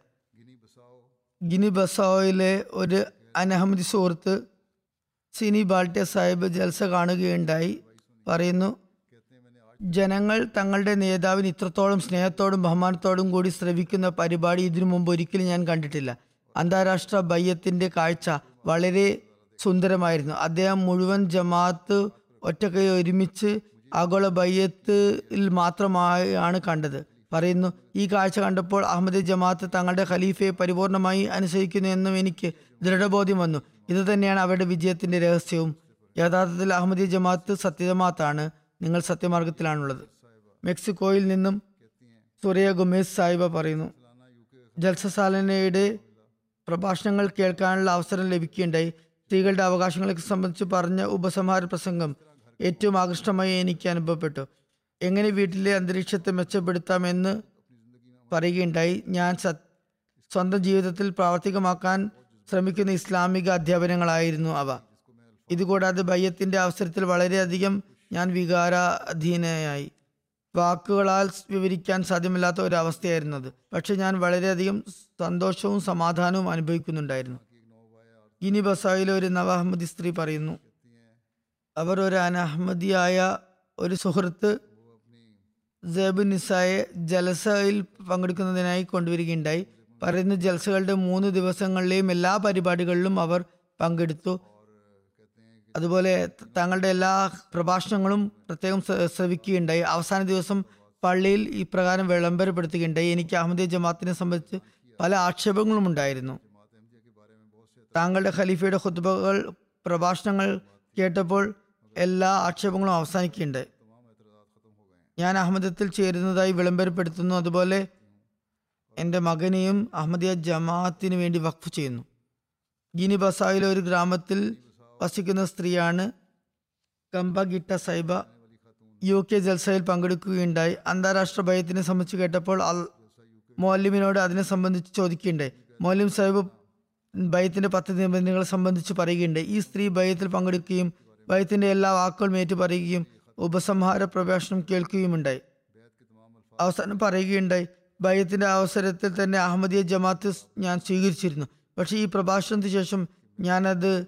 ഗിനി ബസോയിലെ ഒരു അനഹമ്മദി സുഹൃത്ത് സിനി ബാൾട്ടെ സാഹിബ് ജൽസ കാണുകയുണ്ടായി. പറയുന്നു ജനങ്ങൾ തങ്ങളുടെ നേതാവിന് ഇത്രത്തോളം സ്നേഹത്തോടും ബഹുമാനത്തോടും കൂടി ശ്രവിക്കുന്ന പരിപാടി ഇതിനു മുമ്പ് ഒരിക്കലും ഞാൻ കണ്ടിട്ടില്ല. അന്താരാഷ്ട്ര ബയ്യത്തിന്റെ കാഴ്ച വളരെ സുന്ദരമായിരുന്നു. അദ്ദേഹം മുഴുവൻ ജമാഅത്ത് ഒറ്റക്കൈ ഒരുമിച്ച് ആഗോള ബയ്യത്തിൽ മാത്രമായാണ് കണ്ടത്. പറയുന്നു ഈ കാഴ്ച കണ്ടപ്പോൾ അഹമ്മദ് ജമാഅത്ത് തങ്ങളുടെ ഖലീഫയെ പരിപൂർണമായി അനുസരിക്കുന്നു എന്നും എനിക്ക് ദൃഢബോധ്യം വന്നു. ഇത് തന്നെയാണ് അവരുടെ വിജയത്തിന്റെ രഹസ്യവും. യഥാർത്ഥത്തിൽ അഹമ്മദി ജമാഅത്ത് സത്യജമാത്താണ്. നിങ്ങൾ സത്യമാർഗത്തിലാണുള്ളത്. മെക്സിക്കോയിൽ നിന്നും സുറിയ ഗുമേസ് സാഹിബ പറയുന്നു ജൽസസാലനയുടെ പ്രഭാഷണങ്ങൾ കേൾക്കാനുള്ള അവസരം ലഭിക്കുകയുണ്ടായി. സ്ത്രീകളുടെ അവകാശങ്ങളെ സംബന്ധിച്ച് പറഞ്ഞ ഉപസംഹാര പ്രസംഗം ഏറ്റവും ആകൃഷ്ടമായി എനിക്ക് അനുഭവപ്പെട്ടു. എങ്ങനെ വീട്ടിലെ അന്തരീക്ഷത്തെ മെച്ചപ്പെടുത്താമെന്ന് പറയുകയുണ്ടായി. ഞാൻ സ്വന്തം ജീവിതത്തിൽ പ്രാവർത്തികമാക്കാൻ ശ്രമിക്കുന്ന ഇസ്ലാമിക അധ്യാപനങ്ങളായിരുന്നു അവ. ഇതുകൂടാതെ ബയ്യത്തിന്റെ അവസരത്തിൽ വളരെയധികം ഞാൻ വികാരാധീനയായി. വാക്കുകളാൽ വിവരിക്കാൻ സാധ്യമല്ലാത്ത ഒരു അവസ്ഥയായിരുന്നു അത് പക്ഷെ ഞാൻ വളരെയധികം സന്തോഷവും സമാധാനവും അനുഭവിക്കുന്നുണ്ടായിരുന്നു. ഇനി ബസായിലെ ഒരു നവാഹ്മദി സ്ത്രീ പറയുന്നു അവർ ഒരു അനഹമ്മദിയായ ഒരു സുഹൃത്ത് ജബ് നിസായെ ജലസയിൽ പങ്കെടുക്കുന്നതിനായി കൊണ്ടുവരികയുണ്ടായി. പറയുന്ന ജലസകളുടെ മൂന്ന് ദിവസങ്ങളിലെയും എല്ലാ പരിപാടികളിലും അവർ പങ്കെടുത്തു. അതുപോലെ തങ്ങളുടെ എല്ലാ പ്രഭാഷണങ്ങളും പ്രത്യേകം ശ്ര- ശ്രവിക്കുകയുണ്ടായി. അവസാന ദിവസം പള്ളിയിൽ ഇപ്രകാരം പ്രകാരം വിളംബരപ്പെടുത്തുകയുണ്ടായി. എനിക്ക് അഹമ്മദിയ ജമാത്തിനെ സംബന്ധിച്ച് പല ആക്ഷേപങ്ങളും ഉണ്ടായിരുന്നു താങ്കളുടെ ഖലീഫയുടെ ഖുത്ബകൾ പ്രഭാഷണങ്ങൾ കേട്ടപ്പോൾ എല്ലാ ആക്ഷേപങ്ങളും അവസാനിക്കുന്നുണ്ട്. ഞാൻ അഹമ്മദത്തിൽ ചേരുന്നതായി വിളംബരപ്പെടുത്തുന്നു. അതുപോലെ എന്റെ മകനെയും അഹമ്മദിയ ജമാഅത്തിന് വേണ്ടി വഖഫ് ചെയ്യുന്നു. ഗിനി ബസായിലെ ഒരു ഗ്രാമത്തിൽ വസിക്കുന്ന സ്ത്രീയാണ് കമ്പ ഗിട്ട സൈബ യു കെ ജൽസയിൽ പങ്കെടുക്കുകയുണ്ടായി. അന്താരാഷ്ട്ര ഭയത്തിനെ സംബന്ധിച്ച് കേട്ടപ്പോൾ അൽ മൗലിമിനോട് അതിനെ സംബന്ധിച്ച് ചോദിക്കുകയുണ്ടായി മൗലിം സാഹിബ് ഭയത്തിന്റെ പത്ത് നിബന്ധനകളെ സംബന്ധിച്ച് പറയുകയുണ്ട്. ഈ സ്ത്രീ ഭയത്തിൽ പങ്കെടുക്കുകയും ഭയത്തിന്റെ എല്ലാ വാക്കുകളും ഏറ്റു പറയുകയും ഉപസംഹാര പ്രഭാഷണം കേൾക്കുകയുമുണ്ടായി അവസാനം പറയുകയുണ്ടായി ഭയത്തിന്റെ അവസരത്തിൽ തന്നെ അഹമ്മദിയ ജമാഅത്ത് ഞാൻ സ്വീകരിച്ചിരുന്നു. പക്ഷേ ഈ പ്രഭാഷണത്തിന് ശേഷം ഞാനത്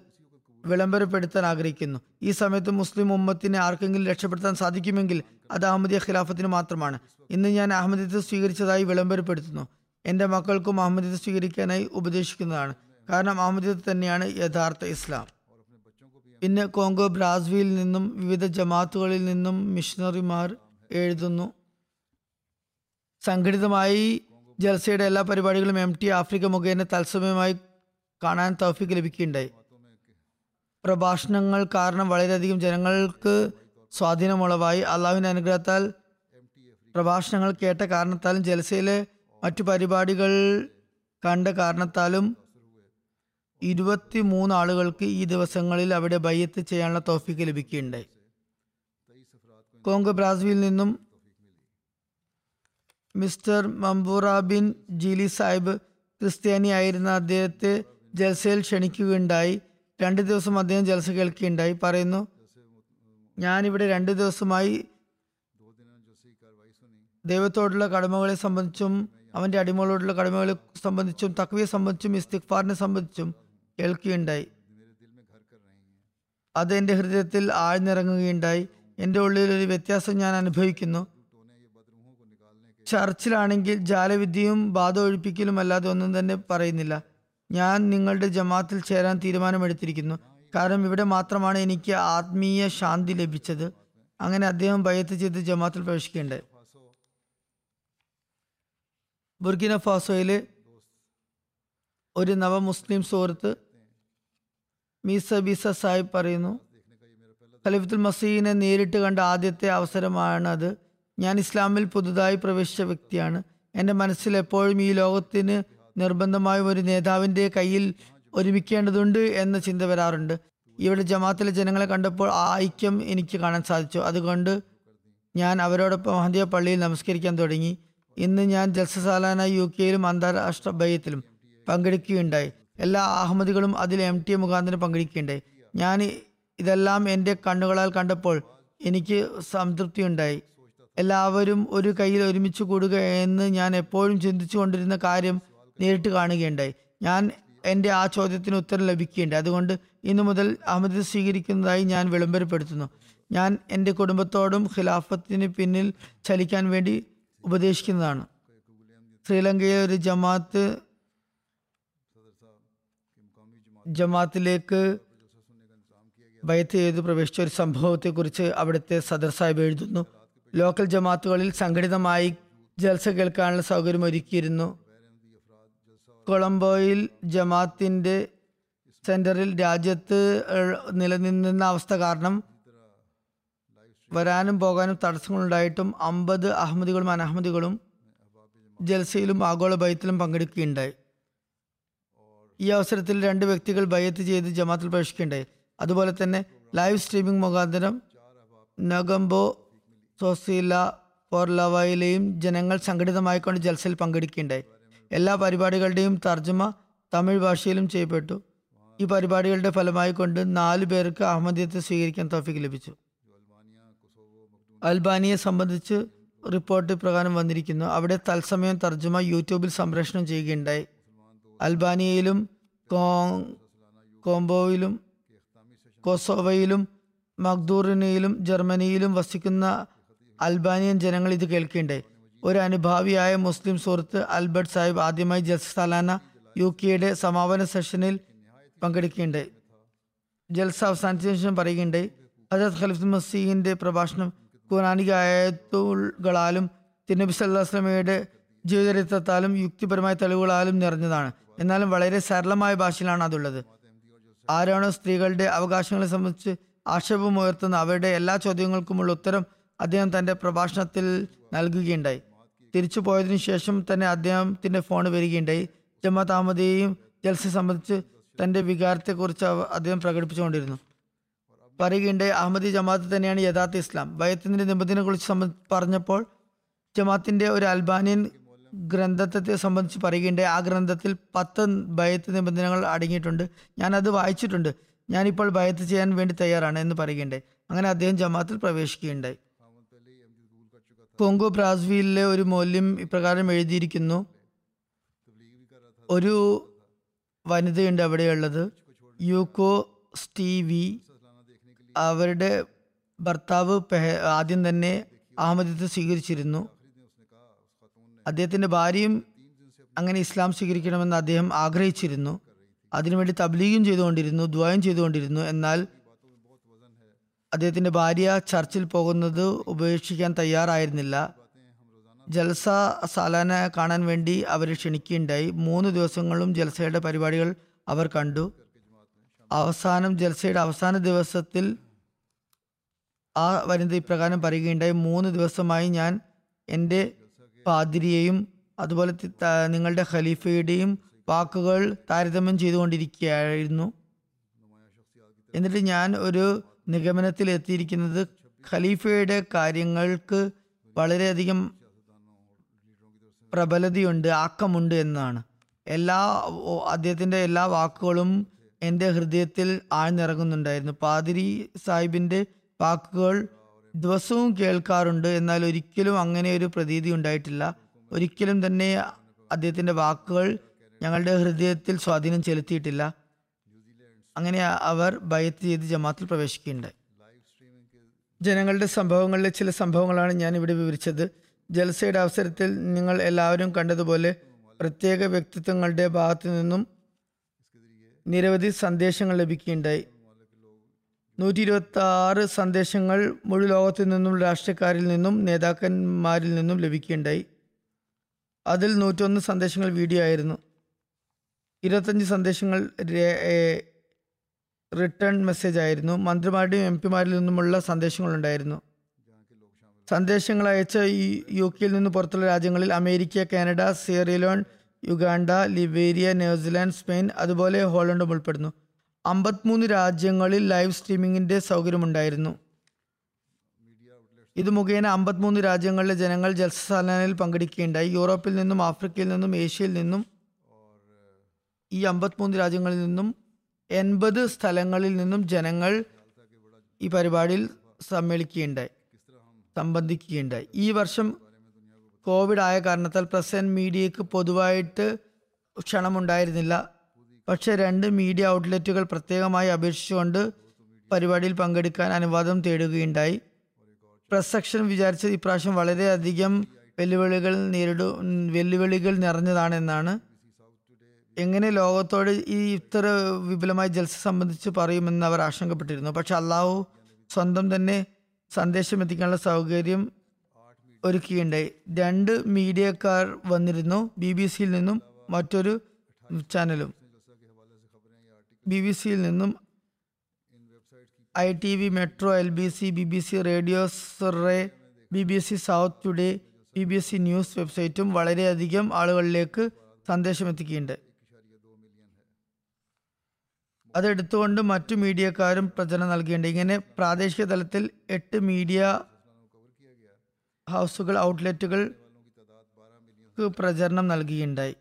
വിളംബരപ്പെടുത്താൻ ആഗ്രഹിക്കുന്നു. ഈ സമയത്ത് മുസ്ലിം ഉമ്മത്തിനെ ആർക്കെങ്കിലും രക്ഷപ്പെടുത്താൻ സാധിക്കുമെങ്കിൽ അത് അഹമ്മദിയ ഖിലാഫത്തിന് മാത്രമാണ്. ഇന്ന് ഞാൻ അഹമ്മദിയത്ത് സ്വീകരിച്ചതായി വിളംബരപ്പെടുത്തുന്നു. എന്റെ മക്കൾക്കും അഹമ്മദിയത്ത് സ്വീകരിക്കാനായി ഉപദേശിക്കുന്നതാണ്. കാരണം അഹമ്മദിയത്ത് തന്നെയാണ് യഥാർത്ഥ ഇസ്ലാം. പിന്നെ കോങ്കോ ബ്രാസ്വിയിൽ നിന്നും വിവിധ ജമാത്തുകളിൽ നിന്നും മിഷണറിമാർ എഴുതുന്നു. സംഘടിതമായി ജൽസയുടെ എല്ലാ പരിപാടികളും എം ടി ആഫ്രിക്ക മുഖേന തത്സമയമായി കാണാൻ തൗഫീക്ക് ലഭിക്കുകയുണ്ടായി. പ്രഭാഷണങ്ങൾ കാരണം വളരെയധികം ജനങ്ങൾക്ക് സ്വാധീനമുളവായി. അള്ളാഹുവിന്റെ അനുഗ്രഹത്താൽ പ്രഭാഷണങ്ങൾ കേട്ട കാരണത്താലും ജലസയിലെ മറ്റു പരിപാടികൾ കണ്ട കാരണത്താലും ഇരുപത്തി മൂന്ന് ആളുകൾക്ക് ഈ ദിവസങ്ങളിൽ അവിടെ ബയ്യത്ത് ചെയ്യാനുള്ള തോഫിക്ക് ലഭിക്കുകയുണ്ടായി. കോങ്കോ ബ്രാസിൽ നിന്നും മിസ്റ്റർ മംബൂറ ബിൻ ജീലി സാഹിബ് ക്രിസ്ത്യാനിയായിരുന്ന അദ്ദേഹത്തെ ജൽസയിൽ ക്ഷണിക്കുകയുണ്ടായി. രണ്ട് ദിവസം അദ്ദേഹം ജൽസ കേൾക്കുകയുണ്ടായി. പറയുന്നു ഞാനിവിടെ രണ്ട് ദിവസമായി ദൈവത്തോടുള്ള കടമകളെ സംബന്ധിച്ചും അവന്റെ അടിമകളോടുള്ള കടമകളെ സംബന്ധിച്ചും തക്വിയെ സംബന്ധിച്ചും ഇസ്തിഖ്ഫാറിനെ സംബന്ധിച്ചും കേൾക്കുകയുണ്ടായി. അത് എന്റെ ഹൃദയത്തിൽ ആഴ്ന്നിറങ്ങുകയുണ്ടായി. എന്റെ ഉള്ളിൽ ഒരു വ്യത്യാസം ഞാൻ അനുഭവിക്കുന്നു. ചർച്ചിലാണെങ്കിൽ ജാലവിദ്യയും ബാധ ഒഴിപ്പിക്കലും അല്ലാതെ ഒന്നും തന്നെ പറയുന്നില്ല. ഞാൻ നിങ്ങളുടെ ജമാത്തിൽ ചേരാൻ തീരുമാനമെടുത്തിരിക്കുന്നു. കാരണം ഇവിടെ മാത്രമാണ് എനിക്ക് ആത്മീയ ശാന്തി ലഭിച്ചത്. അങ്ങനെ അദ്ദേഹം ഭയത്ത് ചെയ്ത് ജമാത്തിൽ പ്രവേശിക്കേണ്ടത് ബുർക്കിന ഫാസോയിലെ ഒരു നവ മുസ്ലിം സുഹൃത്ത് മീസ ബിസ സാഹിബ് പറയുന്നു ഖലീഫുൽ മസീനെ നേരിട്ട് കണ്ട ആദ്യത്തെ അവസരമാണത്. ഞാൻ ഇസ്ലാമിൽ പുതുതായി പ്രവേശിച്ച വ്യക്തിയാണ്. എന്റെ മനസ്സിൽ എപ്പോഴും ഈ ലോകത്തിന് നിർബന്ധമായും ഒരു നേതാവിന്റെ കയ്യിൽ ഒരുമിക്കേണ്ടതുണ്ട് എന്ന ചിന്ത വരാറുണ്ട്. ഇവിടെ ജമാത്തിലെ ജനങ്ങളെ കണ്ടപ്പോൾ ആ ഐക്യം എനിക്ക് കാണാൻ സാധിച്ചു. അതുകൊണ്ട് ഞാൻ അവരോടൊപ്പം മഹദിയ പള്ളിയിൽ നമസ്കരിക്കാൻ തുടങ്ങി. ഇന്ന് ഞാൻ ജൽസസാലാന യു കെയിലും അന്താരാഷ്ട്ര ബയ്യത്തിലും പങ്കെടുക്കുകയുണ്ടായി. എല്ലാ അഹമ്മദികളും അതിൽ എം ടി എ മുഖാന്തരം പങ്കെടുക്കുകയുണ്ടായി. ഞാൻ ഇതെല്ലാം എന്റെ കണ്ണുകളാൽ കണ്ടപ്പോൾ എനിക്ക് സംതൃപ്തി ഉണ്ടായി. എല്ലാവരും ഒരു കയ്യിൽ ഒരുമിച്ച് കൂടുക എന്ന് ഞാൻ എപ്പോഴും ചിന്തിച്ചു കൊണ്ടിരുന്ന കാര്യം നേരിട്ട് കാണുകയുണ്ടായി. ഞാൻ എന്റെ ആ ചോദ്യത്തിന് ഉത്തരം ലഭിക്കുകയുണ്ടായി. അതുകൊണ്ട് ഇന്നു മുതൽ അഹമ്മദ് സ്വീകരിക്കുന്നതായി ഞാൻ വിളംബരപ്പെടുത്തുന്നു. ഞാൻ എന്റെ കുടുംബത്തോടും ഖിലാഫത്തിന് പിന്നിൽ ചലിക്കാൻ വേണ്ടി ഉപദേശിക്കുന്നതാണ്. ശ്രീലങ്കയിലെ ഒരു ജമാഅത്ത് ജമാഅത്തിലേക്ക് ബൈത്ത് ചെയ്ത് പ്രവേശിച്ച ഒരു സംഭവത്തെക്കുറിച്ച് അവിടുത്തെ സദർ സാഹിബ് എഴുതുന്നു. ലോക്കൽ ജമാത്തുകളിൽ സംഘടിതമായി ജൽസ കേൾക്കാനുള്ള സൗകര്യം ഒരുക്കിയിരുന്നു. കൊളംബോയിൽ ജമാത്തിന്റെ സെന്ററിൽ രാജ്യത്ത് നിലനിന്നിരുന്ന നിലനിന്ന അവസ്ഥ കാരണം വരാനും പോകാനും തടസ്സങ്ങളുണ്ടായിട്ടും അമ്പത് അഹമ്മദികളും അനഹമ്മദികളും ജൽസയിലും ആഗോള ബൈത്തിലും പങ്കെടുക്കുകയുണ്ടായി. ഈ അവസരത്തിൽ രണ്ട് വ്യക്തികൾ ബയ്യത്ത് ചെയ്ത് ജമാത്തിൽ പ്രവേശിക്കുകയുണ്ടായി. അതുപോലെ തന്നെ ലൈവ് സ്ട്രീമിംഗ് മുഖാന്തരം നഗംബോ സോസീല പോർലവയിലെയും ജനങ്ങൾ സംഘടിതമായിക്കൊണ്ട് ജൽസയിൽ പങ്കെടുക്കുകയുണ്ടായി. എല്ലാ പരിപാടികളുടെയും തർജമ തമിഴ് ഭാഷയിലും ചെയ്യപ്പെട്ടു. ഈ പരിപാടികളുടെ ഫലമായി കൊണ്ട് നാലു പേർക്ക് അഹമ്മദിയത്ത് സ്വീകരിക്കാൻ തോഫിക്ക് ലഭിച്ചു. അൽബാനിയെ സംബന്ധിച്ച് റിപ്പോർട്ട് പ്രകാരം വന്നിരിക്കുന്നു. അവിടെ തത്സമയം തർജമ യൂട്യൂബിൽ സംപ്രേഷണം ചെയ്യുകയുണ്ടായി. അൽബാനിയയിലും കോംബോയിലും കൊസോവയിലും മഗ്ദൂറിനയിലും ജർമ്മനിയിലും വസിക്കുന്ന അൽബാനിയൻ ജനങ്ങൾ ഇത് കേൾക്കേണ്ടേ. ഒരു അനുഭാവിയായ മുസ്ലിം സുഹൃത്ത് അൽബർട്ട് സാഹിബ് ആദ്യമായി ജൽസ സാലാന യു കെയുടെ സമാപന സെഷനിൽ പങ്കെടുക്കുകയുണ്ടായി ജൽസ അവസാനിച്ചതിനു ശേഷം പറയുകയുണ്ടായി ഹജത് ഖലിഫ് മസീഹിന്റെ പ്രഭാഷണം ഖുറാനിക ആയത്തുകളാലും തിരുനബി സല്ലാസ്ലമയുടെ ജീവചരിത്രത്താലും യുക്തിപരമായ തെളിവുകളാലും നിറഞ്ഞതാണ്. എന്നാലും വളരെ സരളമായ ഭാഷയിലാണ് അതുള്ളത്. ആരാണോ സ്ത്രീകളുടെ അവകാശങ്ങളെ സംബന്ധിച്ച് ആക്ഷേപമുയർത്തുന്ന അവരുടെ എല്ലാ ചോദ്യങ്ങൾക്കുമുള്ള ഉത്തരം അദ്ദേഹം തന്റെ പ്രഭാഷണത്തിൽ നൽകുകയുണ്ടായി. തിരിച്ചു പോയതിനു ശേഷം തന്നെ അദ്ദേഹത്തിന്റെ ഫോൺ വരികയുണ്ടായി. ജമാ അഹമ്മദിയെയും ജൽസ സംബന്ധിച്ച് തന്റെ വികാരത്തെക്കുറിച്ച് കുറിച്ച് അദ്ദേഹം പ്രകടിപ്പിച്ചുകൊണ്ടിരുന്നു. പറയുകയുണ്ടായി അഹമ്മദി ജമാഅത്ത് തന്നെയാണ് യഥാർത്ഥ ഇസ്ലാം. ഭയത്തിന്റെ നിബന്ധനകളെ കുറിച്ച് പറഞ്ഞപ്പോൾ ജമാഅത്തിന്റെ ഒരു അൽബാനിയൻ ഗ്രന്ഥത്തെ സംബന്ധിച്ച് പറയുകയുണ്ട് ആ ഗ്രന്ഥത്തിൽ പത്ത് ഭയത്ത് നിബന്ധനകൾ അടങ്ങിയിട്ടുണ്ട്. ഞാൻ അത് വായിച്ചിട്ടുണ്ട്. ഞാനിപ്പോൾ ഭയത്ത് ചെയ്യാൻ വേണ്ടി തയ്യാറാണ് എന്ന് പറയുകയുണ്ടായി. അങ്ങനെ അദ്ദേഹം ജമാത്തിൽ പ്രവേശിക്കുകയുണ്ടായി. കോങ്കോ ബ്രാസ്വിയിലെ ഒരു മൂല്യം ഇപ്രകാരം എഴുതിയിരിക്കുന്നു. ഒരു വനിതയുണ്ട് അവിടെയുള്ളത്. Yuko Stevie. അവരുടെ ഭർത്താവ് ആദ്യം തന്നെ അഹമ്മദത്തെ സ്വീകരിച്ചിരുന്നു. അദ്ദേഹത്തിന്റെ ഭാര്യയും അങ്ങനെ ഇസ്ലാം സ്വീകരിക്കണമെന്ന് അദ്ദേഹം ആഗ്രഹിച്ചിരുന്നു. അതിനുവേണ്ടി തബ്ലീഗും ചെയ്തുകൊണ്ടിരുന്നു ദ്വയം ചെയ്തുകൊണ്ടിരുന്നു. എന്നാൽ അദ്ദേഹത്തിന്റെ ഭാര്യ ചർച്ചിൽ പോകുന്നത് ഉപേക്ഷിക്കാൻ തയ്യാറായിരുന്നില്ല. ജൽസ സാലാന കാണാൻ വേണ്ടി അവരെ ക്ഷണിക്കുകയുണ്ടായി. മൂന്ന് ദിവസങ്ങളും ജൽസയുടെ പരിപാടികൾ അവർ കണ്ടു. അവസാനം ജൽസയുടെ അവസാന ദിവസത്തിൽ ആ വനിത ഇപ്രകാരം പറയുകയുണ്ടായി. മൂന്ന് ദിവസമായി ഞാൻ എന്റെ പാതിരിയെയും അതുപോലെ നിങ്ങളുടെ ഖലീഫയുടെയും വാക്കുകൾ താരതമ്യം ചെയ്തുകൊണ്ടിരിക്കുകയായിരുന്നു. എന്നിട്ട് ഞാൻ ഒരു നിഗമനത്തിൽ എത്തിയിരിക്കുന്നത് ഖലീഫയുടെ കാര്യങ്ങൾക്ക് വളരെയധികം പ്രബലതയുണ്ട് ആക്കമുണ്ട് എന്നാണ്. എല്ലാ അദ്ദേഹത്തിന്റെ എല്ലാ വാക്കുകളും എന്റെ ഹൃദയത്തിൽ ആഴ്ന്നിറങ്ങുന്നുണ്ടായിരുന്നു. പാതിരി സാഹിബിന്റെ വാക്കുകൾ ദിവസവും കേൾക്കാറുണ്ട്. എന്നാൽ ഒരിക്കലും അങ്ങനെ ഒരു പ്രതീതി ഉണ്ടായിട്ടില്ല. ഒരിക്കലും തന്നെ അദ്ദേഹത്തിന്റെ വാക്കുകൾ ഞങ്ങളുടെ ഹൃദയത്തിൽ സ്വാധീനം ചെലുത്തിയിട്ടില്ല. അങ്ങനെ അവർ ബയത്ത് ചെയ്ത് ജമാത്തിൽ പ്രവേശിക്കുകയുണ്ടായി. ജനങ്ങളുടെ സംഭവങ്ങളിലെ ചില സംഭവങ്ങളാണ് ഞാൻ ഇവിടെ വിവരിച്ചത്. ജൽസയുടെ അവസരത്തിൽ നിങ്ങൾ എല്ലാവരും കണ്ടതുപോലെ പ്രത്യേക വ്യക്തിത്വങ്ങളുടെ ഭാഗത്തു നിന്നും നിരവധി സന്ദേശങ്ങൾ ലഭിക്കുകയുണ്ടായി. നൂറ്റി ഇരുപത്തി ആറ് സന്ദേശങ്ങൾ മുഴു ലോകത്തു നിന്നും രാഷ്ട്രീയക്കാരിൽ നിന്നും നേതാക്കന്മാരിൽ നിന്നും ലഭിക്കുകയുണ്ടായി. അതിൽ നൂറ്റൊന്ന് സന്ദേശങ്ങൾ വീഡിയോ ആയിരുന്നു. ഇരുപത്തഞ്ച് സന്ദേശങ്ങൾ റിട്ടേൺ മെസ്സേജ് ആയിരുന്നു. മന്ത്രിമാരുടെയും എം പിമാരിൽ നിന്നുമുള്ള സന്ദേശങ്ങളുണ്ടായിരുന്നു. സന്ദേശങ്ങൾ അയച്ച യു കെയിൽ നിന്ന് പുറത്തുള്ള രാജ്യങ്ങളിൽ America Canada Sierra Leone Uganda Liberia New Zealand Spain അതുപോലെ ഹോളണ്ടും ഉൾപ്പെടുന്നു. അമ്പത്തിമൂന്ന് രാജ്യങ്ങളിൽ ലൈവ് സ്ട്രീമിങ്ങിന്റെ സൗകര്യമുണ്ടായിരുന്നു. ഇത് മുഖേന അമ്പത്തിമൂന്ന് രാജ്യങ്ങളിലെ ജനങ്ങൾ ജൽസാലാനിൽ പങ്കെടുക്കുകയുണ്ടായി. യൂറോപ്പിൽ നിന്നും ആഫ്രിക്കയിൽ നിന്നും ഏഷ്യയിൽ നിന്നും ഈ അമ്പത്തിമൂന്ന് രാജ്യങ്ങളിൽ നിന്നും എൺപത് സ്ഥലങ്ങളിൽ നിന്നും ജനങ്ങൾ ഈ പരിപാടിയിൽ സമ്മേളിക്കുകയുണ്ടായി സംബന്ധിക്കുകയുണ്ടായി. ഈ വർഷം കോവിഡ് ആയ കാരണത്താൽ പ്രസ് ആൻഡ് മീഡിയക്ക് പൊതുവായിട്ട് ക്ഷണമുണ്ടായിരുന്നില്ല. പക്ഷേ രണ്ട് മീഡിയ ഔട്ട്ലെറ്റുകൾ പ്രത്യേകമായി അപേക്ഷിച്ചുകൊണ്ട് പരിപാടിയിൽ പങ്കെടുക്കാൻ അനുവാദം തേടുകയുണ്ടായി. പ്രസ് സെക്ഷൻ വിചാരിച്ചത് ഇപ്രാവശ്യം വളരെയധികം വെല്ലുവിളികൾ നേരിടു വെല്ലുവിളികൾ നിറഞ്ഞതാണെന്നാണ്. എങ്ങനെ ലോകത്തോട് ഈ ഇത്ര വിപുലമായ ജൽസ സംബന്ധിച്ച് പറയുമെന്ന് അവർ ആശങ്കപ്പെട്ടിരുന്നു. പക്ഷെ അള്ളാഹു സ്വന്തം തന്നെ സന്ദേശം എത്തിക്കാനുള്ള സൗകര്യം ഒരുക്കുകയുണ്ടായി രണ്ട് മീഡിയക്കാർ വന്നിരുന്നു. ബി ബി സിയിൽ നിന്നും മറ്റൊരു ചാനലും. ബി ബി സിയിൽ നിന്നും I T V Metro L B C B B C Radio Surrey B B C South Today B B C News വെബ്സൈറ്റും വളരെയധികം ആളുകളിലേക്ക് സന്ദേശം എത്തിക്കുകയുണ്ട് അതെടുത്തുകൊണ്ട് മറ്റു മീഡിയക്കാരും പ്രചരണം നൽകിയിട്ടുണ്ട്. ഇങ്ങനെ പ്രാദേശിക തലത്തിൽ എട്ട് മീഡിയ ഹൗസുകൾ ഔട്ട്ലെറ്റുകൾക്ക് പ്രചരണം നൽകിയുണ്ടായി.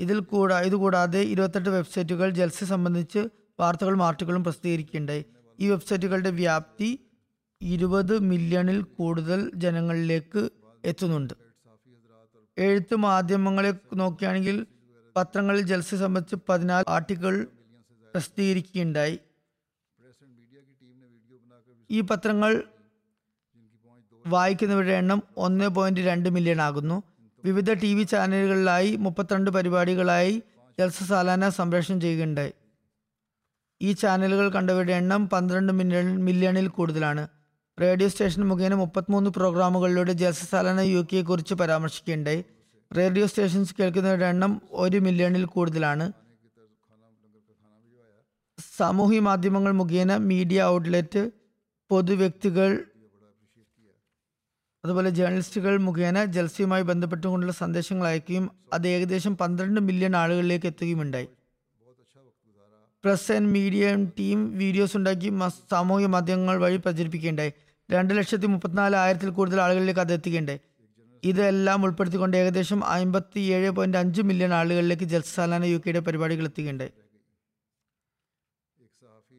ഇതിൽ കൂടാ ഇതുകൂടാതെ ഇരുപത്തെട്ട് വെബ്സൈറ്റുകൾ ജൽസ സംബന്ധിച്ച് വാർത്തകളും ആർട്ടുകളും പ്രസിദ്ധീകരിക്കുകയുണ്ടായി ഈ വെബ്സൈറ്റുകളുടെ വ്യാപ്തി ഇരുപത് മില്യണിൽ കൂടുതൽ ജനങ്ങളിലേക്ക് എത്തുന്നുണ്ട്. എഴുത്ത് മാധ്യമങ്ങളെ നോക്കുകയാണെങ്കിൽ പത്രങ്ങളിൽ ജൽസ സംബന്ധിച്ച് പതിനാല് ആർട്ടിക്കിൾ പ്രസിദ്ധീകരിക്കുകയുണ്ടായി. ഈ പത്രങ്ങൾ വായിക്കുന്നവരുടെ എണ്ണം ഒന്ന് പോയിന്റ് രണ്ട് മില്യൺ ആകുന്നു. വിവിധ ടി വി ചാനലുകളിലായി മുപ്പത്തിരണ്ട് പരിപാടികളായി ജൽസ സാലാന സംപ്രേഷണം ചെയ്യുകയുണ്ടായി ഈ ചാനലുകൾ കണ്ടവരുടെ എണ്ണം പന്ത്രണ്ട് മില്യൺ മില്യണിൽ കൂടുതലാണ്. റേഡിയോ സ്റ്റേഷൻ മുഖേന മുപ്പത്തിമൂന്ന് പ്രോഗ്രാമുകളിലൂടെ ജൽസ സാലാന യു കെയെ കുറിച്ച് പരാമർശിക്കുകയുണ്ടായി റേഡിയോ സ്റ്റേഷൻസ് കേൾക്കുന്നവരുടെ എണ്ണം ഒരു മില്യണിൽ കൂടുതലാണ്. സാമൂഹ്യ മാധ്യമങ്ങൾ മുഖേന മീഡിയ ഔട്ട്ലെറ്റ് പൊതുവ്യക്തികൾ അതുപോലെ ജേർണലിസ്റ്റുകൾ മുഖേന ജൽസയുമായി ബന്ധപ്പെട്ടുകൊണ്ടുള്ള സന്ദേശങ്ങൾ അയക്കുകയും അത് ഏകദേശം പന്ത്രണ്ട് മില്യൺ ആളുകളിലേക്ക് എത്തുകയുമുണ്ടായി press and media team videos ഉണ്ടാക്കി സാമൂഹിക മാധ്യമങ്ങൾ വഴി പ്രചരിപ്പിക്കുകയുണ്ടായി. രണ്ട് ലക്ഷത്തി മുപ്പത്തിനാല് ആയിരത്തിൽ കൂടുതൽ ആളുകളിലേക്ക് അത് എത്തുകയുണ്ടായി ഇതെല്ലാം ഉൾപ്പെടുത്തിക്കൊണ്ട് ഏകദേശം അമ്പത്തി ഏഴ് പോയിന്റ് അഞ്ച് മില്യൺ ആളുകളിലേക്ക് ജൽസാലാന യു കെയുടെ പരിപാടികൾ എത്തുകയുണ്ടായി.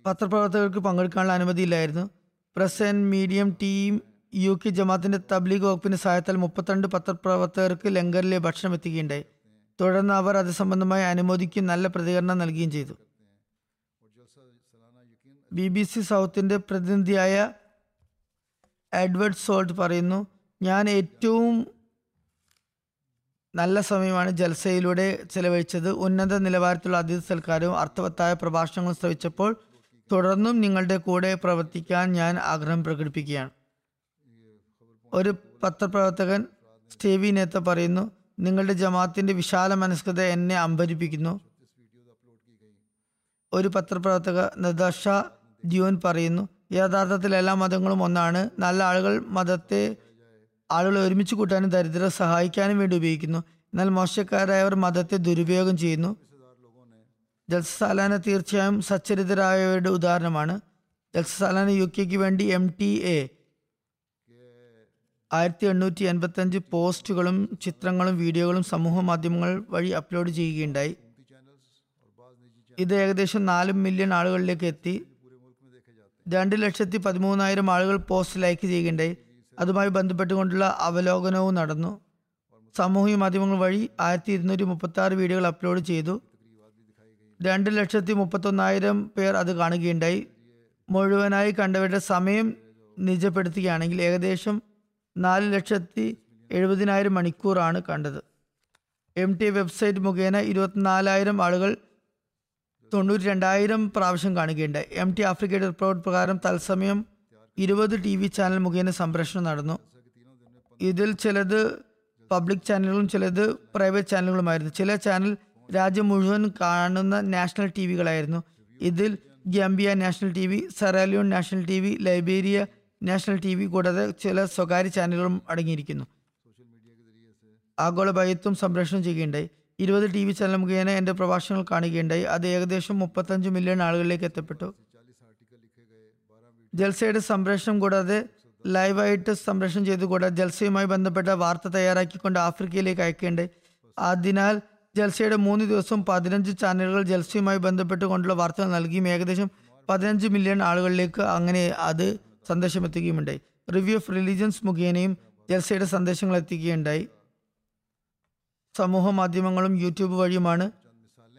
പത്രപ്രവർത്തകർക്ക് പങ്കെടുക്കാനുള്ള അനുമതിയില്ലായിരുന്നു. Press and medium team U K ജമാത്തിന്റെ തബ്ലീഗ് വകുപ്പിന്റെ സഹായത്താൽ മുപ്പത്തിരണ്ട് പത്രപ്രവർത്തകർക്ക് ലങ്കറിലെ ഭക്ഷണം എത്തിക്കുകയുണ്ടായി. തുടർന്ന് അവർ അത് സംബന്ധമായി അനുമോദിക്കും നല്ല പ്രതികരണം നൽകുകയും ചെയ്തു. ബി ബി സി സൗത്തിന്റെ പ്രതിനിധിയായ എഡ്വേർഡ് സോൾട്ട് പറയുന്നു ഞാൻ ഏറ്റവും നല്ല സമയമാണ് ജൽസയിലൂടെ ചെലവഴിച്ചത്. ഉന്നത നിലവാരത്തിലുള്ള അതിഥി സൽക്കാരവും അർത്ഥവത്തായ പ്രഭാഷണങ്ങളും ശ്രവിച്ചപ്പോൾ തുടർന്നും നിങ്ങളുടെ കൂടെ പ്രവർത്തിക്കാൻ ഞാൻ ആഗ്രഹം പ്രകടിപ്പിക്കുകയാണ്. ഒരു പത്രപ്രവർത്തകൻ സ്റ്റേവി നേത്ത പറയുന്നു നിങ്ങളുടെ ജമാഅത്തിന്റെ വിശാല മനസ്കത എന്നെ അമ്പരിപ്പിക്കുന്നു. ഒരു പത്രപ്രവർത്തക നദാഷ ദ്യൂൻ പറയുന്നു യഥാർത്ഥത്തിൽ എല്ലാ മതങ്ങളും ഒന്നാണ്. നല്ല ആളുകൾ മതത്തെ ആളുകളെ ഒരുമിച്ച് കൂട്ടാനും ദരിദ്രരെ സഹായിക്കാനും വേണ്ടി ഉപയോഗിക്കുന്നു. എന്നാൽ മോശക്കാരായവർ മതത്തെ ദുരുപയോഗം ചെയ്യുന്നു. ജൽസാലാന തീർച്ചയായും സച്ചരിതരായവരുടെ ഉദാഹരണമാണ്. ജൽസാലാന യു കെക്ക് വേണ്ടി എം ടി എ ആയിരത്തി എണ്ണൂറ്റി എൺപത്തി അഞ്ച് പോസ്റ്റുകളും ചിത്രങ്ങളും വീഡിയോകളും സമൂഹ മാധ്യമങ്ങൾ വഴി അപ്ലോഡ് ചെയ്യുകയുണ്ടായി. ഇത് ഏകദേശം നാല് മില്യൺ ആളുകളിലേക്ക് എത്തി. രണ്ട് ലക്ഷത്തി പതിമൂന്നായിരം ആളുകൾ പോസ്റ്റ് ലൈക്ക് ചെയ്യുകയുണ്ടായി. അതുമായി ബന്ധപ്പെട്ടുകൊണ്ടുള്ള അവലോകനവും നടന്നു. സാമൂഹിക മാധ്യമങ്ങൾ വഴി ആയിരത്തി ഇരുന്നൂറ്റി മുപ്പത്തി ആറ് വീഡിയോകൾ അപ്ലോഡ് ചെയ്തു. രണ്ട് ലക്ഷത്തി മുപ്പത്തൊന്നായിരം പേർ അത് കാണുകയുണ്ടായി. മുഴുവനായി കണ്ടവരുടെ സമയം നിജപ്പെടുത്തുകയാണെങ്കിൽ ഏകദേശം നാല് ലക്ഷത്തി എഴുപതിനായിരം മണിക്കൂറാണ് കണ്ടത്. എം ടി വെബ്സൈറ്റ് മുഖേന ഇരുപത്തിനാലായിരം ആളുകൾ തൊണ്ണൂറ്റി രണ്ടായിരം പ്രാവശ്യം കാണുകയുണ്ടായി. എം ടി ആഫ്രിക്കയുടെ റിപ്പോർട്ട് പ്രകാരം തത്സമയം ഇരുപത് ടി വി ചാനൽ മുഖേന സംപ്രേഷണം നടന്നു. ഇതിൽ ചിലത് പബ്ലിക് ചാനലുകളും ചിലത് പ്രൈവറ്റ് ചാനലുകളുമായിരുന്നു. ചില ചാനൽ രാജ്യം മുഴുവൻ കാണുന്ന നാഷണൽ ടി വികളായിരുന്നു. ഇതിൽ Gambia national T V Sierra Leone national T V Liberia national T V കൂടാതെ ചില സ്വകാര്യ ചാനലുകളും അടങ്ങിയിരിക്കുന്നു. ആഗോള ഭയത്വം സംപ്രേഷണം ചെയ്യുകയുണ്ടായി. ഇരുപത് ടി വി ചാനൽ മുഖേന എന്റെ പ്രഭാഷണങ്ങൾ കാണുകയുണ്ടായി. അത് ഏകദേശം മുപ്പത്തഞ്ച് മില്യൺ ആളുകളിലേക്ക് എത്തപ്പെട്ടു. ജൽസയുടെ സംപ്രേഷണം കൂടാതെ ലൈവായിട്ട് സംപ്രേഷണം ചെയ്തു കൂടാതെ ജൽസയുമായി ബന്ധപ്പെട്ട വാർത്ത തയ്യാറാക്കിക്കൊണ്ട് ആഫ്രിക്കയിലേക്ക് അയക്കേണ്ട അതിനാൽ ജൽസയുടെ മൂന്ന് ദിവസവും പതിനഞ്ച് ചാനലുകൾ ജൽസയുമായി ബന്ധപ്പെട്ട് കൊണ്ടുള്ള വാർത്തകൾ നൽകിയും ഏകദേശം പതിനഞ്ച് മില്യൺ ആളുകളിലേക്ക് അങ്ങനെ അത് സന്ദേശം എത്തുകയുമുണ്ടായി റിവ്യൂ ഓഫ് റിലീജിയൻസ് മുഖേനയും ജൽസയുടെ സന്ദേശങ്ങൾ എത്തിക്കുകയുണ്ടായി സമൂഹ മാധ്യമങ്ങളും യൂട്യൂബ് വഴിയുമാണ്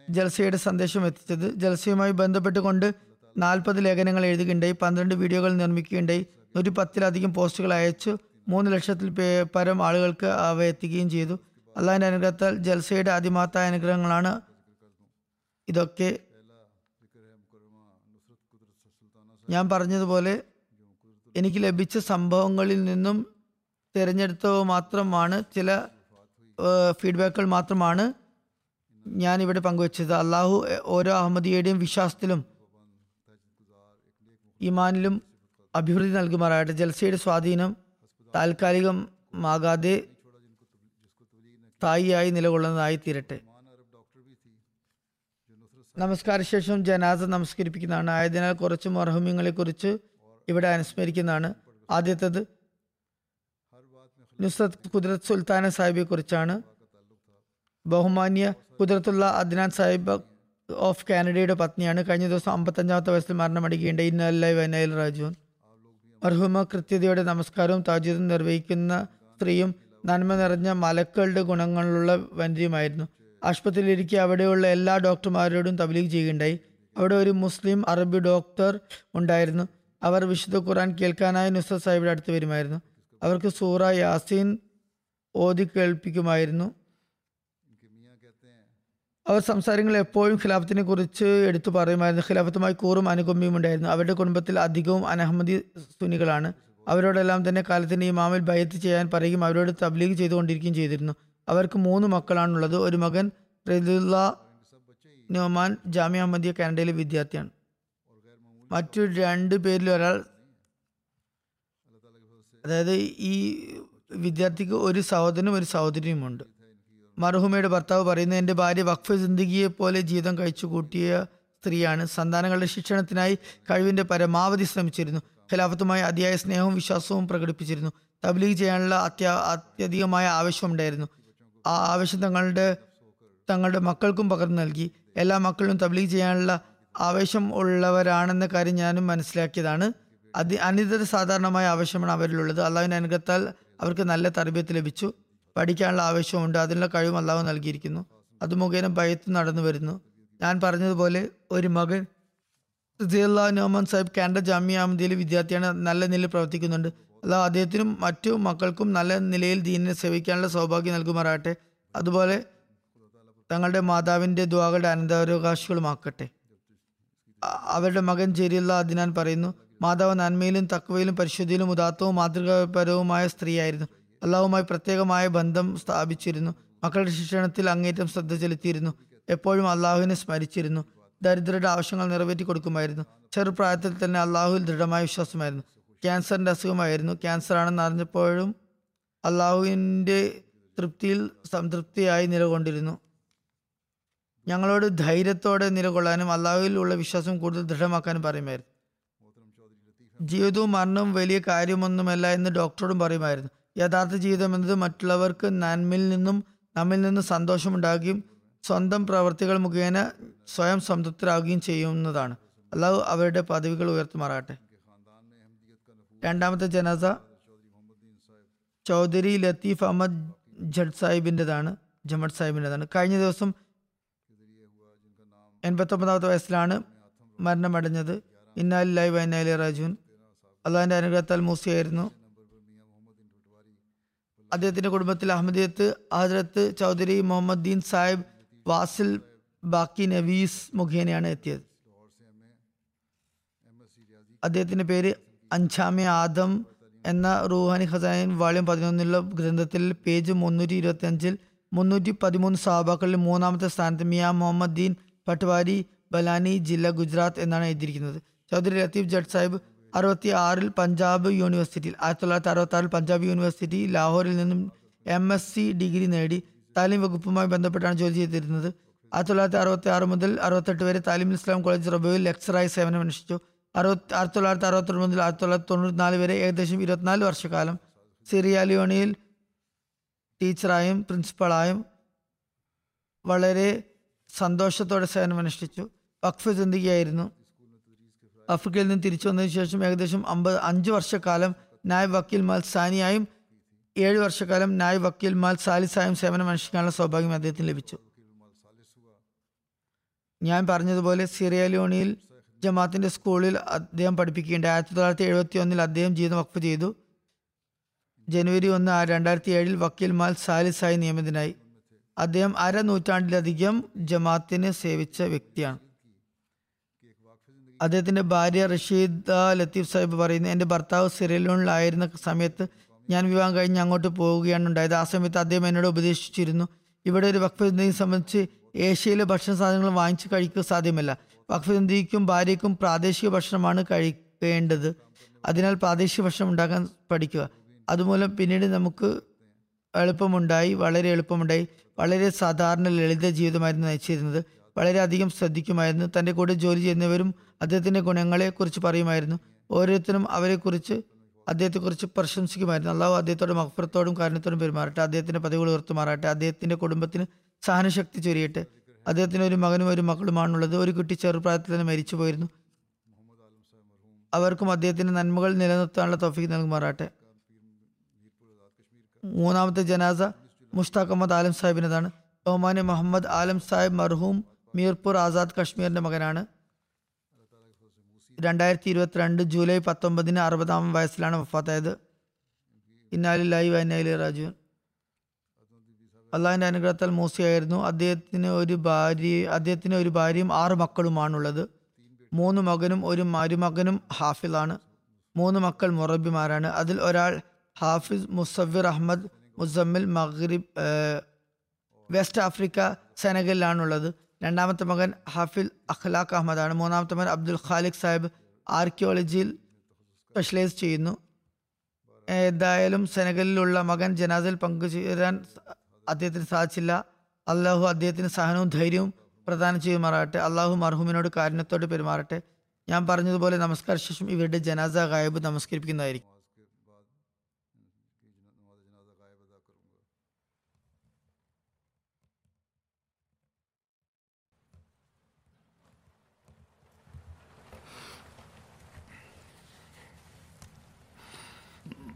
ജൽസയുടെ സന്ദേശം എത്തിച്ചത്. ജൽസയുമായി ബന്ധപ്പെട്ടുകൊണ്ട് നാൽപ്പത് ലേഖനങ്ങൾ എഴുതുകയുണ്ടായി. പന്ത്രണ്ട് വീഡിയോകൾ നിർമ്മിക്കുകയുണ്ടായി. നൂറ്റി പത്തിലധികം പോസ്റ്റുകൾ അയച്ചു. മൂന്ന് ലക്ഷത്തിൽ പരം ആളുകൾക്ക് അവ എത്തിക്കുകയും ചെയ്തു. അള്ളാഹിന്റെ അനുഗ്രഹത്താൽ ജൽസയുടെ അതിമഹത്തായ അനുഗ്രഹങ്ങളാണ് ഇതൊക്കെ. ഞാൻ പറഞ്ഞതുപോലെ എനിക്ക് ലഭിച്ച സംഭവങ്ങളിൽ നിന്നും തിരഞ്ഞെടുത്തവ മാത്രമാണ് ചില ഫീഡ്ബാക്കുകൾ മാത്രമാണ് ഞാൻ ഇവിടെ പങ്കുവച്ചത്. അള്ളാഹു ഓരോ അഹമ്മദിയുടെയും വിശ്വാസത്തിലും ഇമാനിലും അഭിവൃദ്ധി നൽകുമാറാകട്ടെ. ജൽസയുടെ സ്വാധീനം താൽക്കാലികമാകാതെ തായിയായി നിലകൊള്ളുന്നതായി തീരട്ടെ. നമസ്കാര ശേഷം ജനാസ നമസ്കരിപ്പിക്കുന്നതാണ്. ആയതിനാൽ കുറച്ച് മർഹമ്യങ്ങളെ കുറിച്ച് ഇവിടെ അനുസ്മരിക്കുന്നതാണ്. ആദ്യത്തത് നുസ്രത് കുദ്രത് സുൽത്താന സാഹിബിയെ കുറിച്ചാണ് ബഹുമാന്യ കുദ്രത്തുള്ള അദ്നാൻ സാഹിബ് ഓഫ് കാനഡയുടെ പത്നിയാണ്. കഴിഞ്ഞ ദിവസം അമ്പത്തഞ്ചാമത്തെ വയസ്സിൽ മരണമടിക്കേണ്ട ഇന്നല്ലായി വനയിൽ രാജുവൻ മർഹുമ കൃത്യതയുടെ നമസ്കാരവും താജ്യതും നിർവഹിക്കുന്ന സ്ത്രീയും നന്മ നിറഞ്ഞ മലക്കളുടെ ഗുണങ്ങളുള്ള വനിതയുമായിരുന്നു. ആശുപത്രിയിലിരിക്കെ അവിടെയുള്ള എല്ലാ ഡോക്ടർമാരോടും തബ്ലീഗ് ചെയ്യുകയുണ്ടായി. അവിടെ ഒരു മുസ്ലിം അറബി ഡോക്ടർ ഉണ്ടായിരുന്നു. അവർ വിശുദ്ധ ഖുറാൻ കേൾക്കാനായി നുസ്രത് സാഹിബിന്റെ അടുത്ത് വരുമായിരുന്നു. അവർക്ക് സൂറ യാസീൻ ഓതി കേൾപ്പിക്കുമായിരുന്നു. അവർ സംസാരങ്ങൾ എപ്പോഴും ഖിലാഫത്തിനെ കുറിച്ച് എടുത്തു പറയുമായിരുന്നു. ഖിലാഫത്തുമായി കൂറും അനുകമ്പിയും ഉണ്ടായിരുന്നു. അവരുടെ കുടുംബത്തിൽ അധികവും അനഹമ്മദി സുനികളാണ് അവരോടെല്ലാം തന്നെ കാലത്തിന്റെ ഇമാമിൽ ബയത്ത് ചെയ്യാൻ പറയുകയും അവരോട് തബ്ലീഗ് ചെയ്തുകൊണ്ടിരിക്കുകയും ചെയ്തിരുന്നു. അവർക്ക് മൂന്ന് മക്കളാണുള്ളത്. ഒരു മകൻ റിദുല്ല നോമാൻ ജാമ്യ അഹമ്മദിയ കാനഡയിലെ വിദ്യാർത്ഥിയാണ്. മറ്റു രണ്ട് പേരിൽ ഒരാൾ അതായത് ഈ വിദ്യാർത്ഥിക്ക് ഒരു സഹോദരനും ഒരു സഹോദരിയുമുണ്ട്. മർഹുമയുടെ ഭർത്താവ് പറയുന്നത് എന്റെ ഭാര്യ വഖഫ് സിന്ദഗിയെ പോലെ ജീവിതം കഴിച്ചു കൂട്ടിയ സ്ത്രീയാണ്. സന്താനങ്ങളുടെ ശിക്ഷണത്തിനായി കഴിവിന്റെ പരമാവധി ശ്രമിച്ചിരുന്നു. ഖിലാഫത്തുമായി അതിയായ സ്നേഹവും വിശ്വാസവും പ്രകടിപ്പിച്ചിരുന്നു. തബ്ലീഗ് ചെയ്യാനുള്ള അത്യാ അത്യധികമായ ആവശ്യമുണ്ടായിരുന്നു. ആ ആവശ്യം തങ്ങളുടെ തങ്ങളുടെ മക്കൾക്കും പകർന്നു നൽകി. എല്ലാ മക്കളും തബ്ലീഗ് ചെയ്യാനുള്ള ആവേശം ഉള്ളവരാണെന്ന കാര്യം ഞാനും മനസ്സിലാക്കിയതാണ്. അതി അനിതര സാധാരണമായ ആവശ്യമാണ് അവരിലുള്ളത്. അള്ളാഹുവിന്റെ അനുഗ്രഹത്താൽ അവർക്ക് നല്ല തർബീയത്ത് ലഭിച്ചു. പഠിക്കാനുള്ള ആവശ്യമുണ്ട് അതിനുള്ള കഴിവും അള്ളാഹു നൽകിയിരിക്കുന്നു. അത് മുഖേന ഭയത്ത് നടന്നു വരുന്നു. ഞാൻ പറഞ്ഞതുപോലെ ഒരു മകൻ സിയല്ലാ നോമൻ സാഹിബ് കാൻഡ ജാമ്യ അഹമ്മദിയിലെ വിദ്യാർത്ഥിയാണ് നല്ല നിലയിൽ പ്രവർത്തിക്കുന്നുണ്ട്. അള്ളാഹു അദ്ദേഹത്തിനും മറ്റു മക്കൾക്കും നല്ല നിലയിൽ ദീനിനെ സേവിക്കാനുള്ള സൗഭാഗ്യം നൽകുമാറാകട്ടെ. അതുപോലെ തങ്ങളുടെ മാതാവിന്റെ ദ്വാകളുടെ അനന്തരാവകാശികളുമാക്കട്ടെ. അ- അവരുടെ മകൻ ജരിയുള്ള അതിനാൻ പറയുന്നു മാതാവ് നന്മയിലും തക്വയിലും പരിശുദ്ധിയിലും ഉദാത്തവും മാതൃകാപരവുമായ സ്ത്രീയായിരുന്നു. അള്ളാഹുമായി പ്രത്യേകമായ ബന്ധം സ്ഥാപിച്ചിരുന്നു. മക്കളുടെ ശിക്ഷണത്തിൽ അങ്ങേറ്റം ശ്രദ്ധ ചെലുത്തിയിരുന്നു. എപ്പോഴും അള്ളാഹുവിനെ സ്മരിച്ചിരുന്നു. ദരിദ്രരുടെ ആവശ്യങ്ങൾ നിറവേറ്റി കൊടുക്കുമായിരുന്നു. ചെറുപ്രായത്തിൽ തന്നെ അള്ളാഹുവിൽ ദൃഢമായ വിശ്വാസമായിരുന്നു. ക്യാൻസറിന്റെ അസുഖമായിരുന്നു. ക്യാൻസർ ആണെന്ന് അറിഞ്ഞപ്പോഴും അള്ളാഹുവിന്റെ തൃപ്തിയിൽ സംതൃപ്തിയായി നിലകൊണ്ടിരുന്നു. ഞങ്ങളോട് ധൈര്യത്തോടെ നിലകൊള്ളാനും അള്ളാഹുവിലുള്ള വിശ്വാസം കൂടുതൽ ദൃഢമാക്കാനും പറയുമായിരുന്നു. ജീവിതവും മരണവും വലിയ കാര്യമൊന്നുമല്ല എന്ന് ഡോക്ടറോടും പറയുമായിരുന്നു. യഥാർത്ഥ ജീവിതം എന്നത് മറ്റുള്ളവർക്ക് നന്മയിൽ നിന്നും നമ്മിൽ നിന്നും സന്തോഷമുണ്ടാകുകയും സ്വന്തം പ്രവർത്തികൾ മുഖേന സ്വയം സംതൃപ്തരാകുകയും ചെയ്യുന്നതാണ്. അള്ളാഹു അവരുടെ പദവികൾ ഉയർത്തുമാറാട്ടെ രണ്ടാമത്തെ ജനാസ ചൗധരി ലത്തീഫ് അഹമ്മദ് ജഡ് സാഹിബിന്റെതാണ് ജമഡ് സാഹിബിന്റെതാണ്. കഴിഞ്ഞ ദിവസം എൺപത്തൊമ്പതാമത്തെ വയസ്സിലാണ് മരണമടഞ്ഞത്. ഇന്നാലില്ലായി വൈനാലി റാജുൻ അള്ളാഹിന്റെ അനുഗ്രഹത്താൽ മൂസിയായിരുന്നു. അദ്ദേഹത്തിന്റെ കുടുംബത്തിൽ അഹമ്മദിയത്ത് ഹജ്രത്ത് ചൗധരി മുഹമ്മദ് ദീൻ സാഹിബ് വാസിൽ ബാക്കി നവീസ് മുഖേനയാണ് എത്തിയത്. അദ്ദേഹത്തിന്റെ പേര് അഞ്ചാമി ആദം എന്ന റൂഹാനി ഖസാനിൻ വാള്യം പതിനൊന്നിലുള്ള ഗ്രന്ഥത്തിൽ പേജ് മുന്നൂറ്റി ഇരുപത്തി അഞ്ചിൽ മുന്നൂറ്റി പതിമൂന്ന് സഹാബാക്കളിൽ മൂന്നാമത്തെ സ്ഥാനത്ത് മിയാ മുഹമ്മദ് ദീൻ പട്വാരി ബലാനി ജില്ല ഗുജറാത്ത് എന്നാണ് എഴുതിയിരിക്കുന്നത്. ചൗധരി ലത്തീഫ് ജഡ് സാഹിബ് അറുപത്തി ആറിൽ പഞ്ചാബ് യൂണിവേഴ്സിറ്റിയിൽ ആയിരത്തി തൊള്ളായിരത്തി അറുപത്തി ആറിൽ പഞ്ചാബ് യൂണിവേഴ്സിറ്റി ലാഹോറിൽ നിന്നും എം എസ് സി ഡിഗ്രി നേടി താലിം വകുപ്പുമായി ബന്ധപ്പെട്ടാണ് ജോലി ചെയ്തിരുന്നത്. ആയിരത്തി തൊള്ളായിരത്തി അറുപത്തി ആറ് മുതൽ അറുപത്തെട്ട് വരെ താലിം ഇസ്ലാം കോളേജ് റബോയിൽ ലെക്ചറായി സേവനമനുഷ്ഠിച്ചു. അറുപത്തി ആയിരത്തി തൊള്ളായിരത്തി അറുപത്തി മുതൽ ആയിരത്തി തൊള്ളായിരത്തി തൊണ്ണൂറ്റിനാല് വരെ ഏകദേശം ഇരുപത്തിനാല് വർഷക്കാലം സിറിയാലിയോണിയിൽ ടീച്ചറായും പ്രിൻസിപ്പളായും വളരെ സന്തോഷത്തോടെ സേവനമനുഷ്ഠിച്ചു. വഖഫ് ചിന്തിക്കുകയായിരുന്നു ആഫ്രിക്കയിൽ നിന്ന് തിരിച്ചു വന്നതിന് ശേഷം ഏകദേശം അമ്പത് അഞ്ച് വർഷക്കാലം നായ് വക്കീൽ മാൽ സാനിയായും ഏഴ് വർഷക്കാലം നായ് വക്കീൽ മാൽ സാലിസായും സേവനം അനുഷ്ഠിക്കാനുള്ള സൗഭാഗ്യം അദ്ദേഹത്തിന് ലഭിച്ചു. ഞാൻ പറഞ്ഞതുപോലെ സിറിയലിയോണിയിൽ ജമാത്തിന്റെ സ്കൂളിൽ അദ്ദേഹം പഠിപ്പിക്കുകയുണ്ട് ആയിരത്തി തൊള്ളായിരത്തി എഴുപത്തി ഒന്നിൽ അദ്ദേഹം ജീവിതം വഖഫ് ചെയ്തു. ജനുവരി ഒന്ന് രണ്ടായിരത്തി ഏഴിൽ വക്കീൽ മാൽ സാലിസായി നിയമിതനായി. അദ്ദേഹം അര നൂറ്റാണ്ടിലധികം ജമാത്തിനെ സേവിച്ച വ്യക്തിയാണ്. അദ്ദേഹത്തിന്റെ ഭാര്യ റഷീദ ലത്തീഫ് സാഹിബ് പറയുന്നു എന്റെ ഭർത്താവ് സിറിയലോണിലായിരുന്ന സമയത്ത് ഞാൻ വിവാഹം കഴിഞ്ഞ് അങ്ങോട്ട് പോവുകയാണ് ഉണ്ടായത്. ആ സമയത്ത് അദ്ദേഹം എന്നോട് ഉപദേശിച്ചിരുന്നു ഇവിടെ ഒരു വഖഫിന്ദിയെ സംബന്ധിച്ച് ഏഷ്യയിലെ ഭക്ഷണ സാധനങ്ങൾ വാങ്ങിച്ച് കഴിക്കുക സാധ്യമല്ല. വഖഫിന്ദിക്കും ഭാര്യയ്ക്കും പ്രാദേശിക ഭക്ഷണമാണ് കഴിക്കേണ്ടത്. അതിനാൽ പ്രാദേശിക ഭക്ഷണം ഉണ്ടാക്കാൻ പഠിക്കുക. അതുമൂലം പിന്നീട് നമുക്ക് എളുപ്പമുണ്ടായി വളരെ എളുപ്പമുണ്ടായി. വളരെ സാധാരണ ലളിത ജീവിതമായിരുന്നു നയിച്ചിരുന്നത്. വളരെയധികം ശ്രദ്ധിക്കുമായിരുന്നു. തന്റെ കൂടെ ജോലി ചെയ്യുന്നവരും അദ്ദേഹത്തിന്റെ ഗുണങ്ങളെക്കുറിച്ച് പറയുമായിരുന്നു. ഓരോരുത്തരും അവരെക്കുറിച്ച് അദ്ദേഹത്തെക്കുറിച്ച് പ്രശംസിക്കുമായിരുന്നു. അള്ളാഹു അദ്ദേഹത്തോട് മഹഫറത്തോടും കാരണത്തോടും പെരുമാറട്ടെ. അദ്ദേഹത്തിന്റെ പതിവുകൾ ഉയർത്തുമാറട്ടെ അദ്ദേഹത്തിന്റെ കുടുംബത്തിന് സഹനശക്തി ചൊരിയട്ടെ. അദ്ദേഹത്തിന് ഒരു മകനും ഒരു മകളുമാണുള്ളത് ഒരു കുട്ടി ചെറുപ്രായത്തിൽ തന്നെ മരിച്ചു പോയിരുന്നു അവർക്കും അദ്ദേഹത്തിന്റെ നന്മകൾ നിലനിർത്താനുള്ള തോഫിക്ക് നൽകുമാറാട്ടെ മൂന്നാമത്തെ ജനാസ മുഷ്താഖ് അഹമ്മദ് ആലം സാഹിബിനതാണ് ബഹുമാന മുഹമ്മദ് ആലം സാഹിബ് മർഹൂം മീർപൂർ ആസാദ് കശ്മീരിന്റെ മകനാണ്. രണ്ടായിരത്തി ഇരുപത്തിരണ്ട് ജൂലൈ പത്തൊമ്പതിന് അറുപതാം വയസ്സിലാണ് വഫാത്തായത്. ഇന്നാലില്ലായി അന്നാലി രാജു അള്ളാഹിന്റെ അനുഗ്രഹത്താൽ മൂസിയായിരുന്നു. അദ്ദേഹത്തിന് ഒരു ഭാര്യ അദ്ദേഹത്തിന് ഒരു ഭാര്യയും ആറ് മക്കളുമാണുള്ളത്. മൂന്ന് മകനും ഒരു മരുമകനും ഹാഫിലാണ് മൂന്ന് മക്കൾ മുറബിമാരാണ്. അതിൽ ഒരാൾ ഹാഫിസ് മുസഫിർ അഹമ്മദ് മുസമ്മിൽ മഗ്രിബ് വെസ്റ്റ് ആഫ്രിക്ക സെനഗലിലാണുള്ളത്. രണ്ടാമത്തെ മകൻ ഹാഫിൽ അഖ്ലാഖ് അഹമ്മദാണ്. മൂന്നാമത്തെ മകൻ അബ്ദുൽ ഖാലിഖ് സാഹിബ് ആർക്കിയോളജിയിൽ സ്പെഷ്യലൈസ് ചെയ്യുന്നു. ഏതായാലും സെനഗലിലുള്ള മകൻ ജനാസിൽ പങ്കുചേരാൻ അദ്ദേഹത്തിന് സാധിച്ചില്ല. അള്ളാഹു അദ്ദേഹത്തിന് സഹനവും ധൈര്യവും പ്രദാനം ചെയ്യുമാറാകട്ടെ. അള്ളാഹു മർഹൂമിനോട് കാരുണ്യത്തോട് പെരുമാറട്ടെ. ഞാൻ പറഞ്ഞതുപോലെ നമസ്കാര ശേഷം ഇവരുടെ ജനാസ ഗായബ് നമസ്കരിപ്പിക്കുന്നതായിരിക്കും.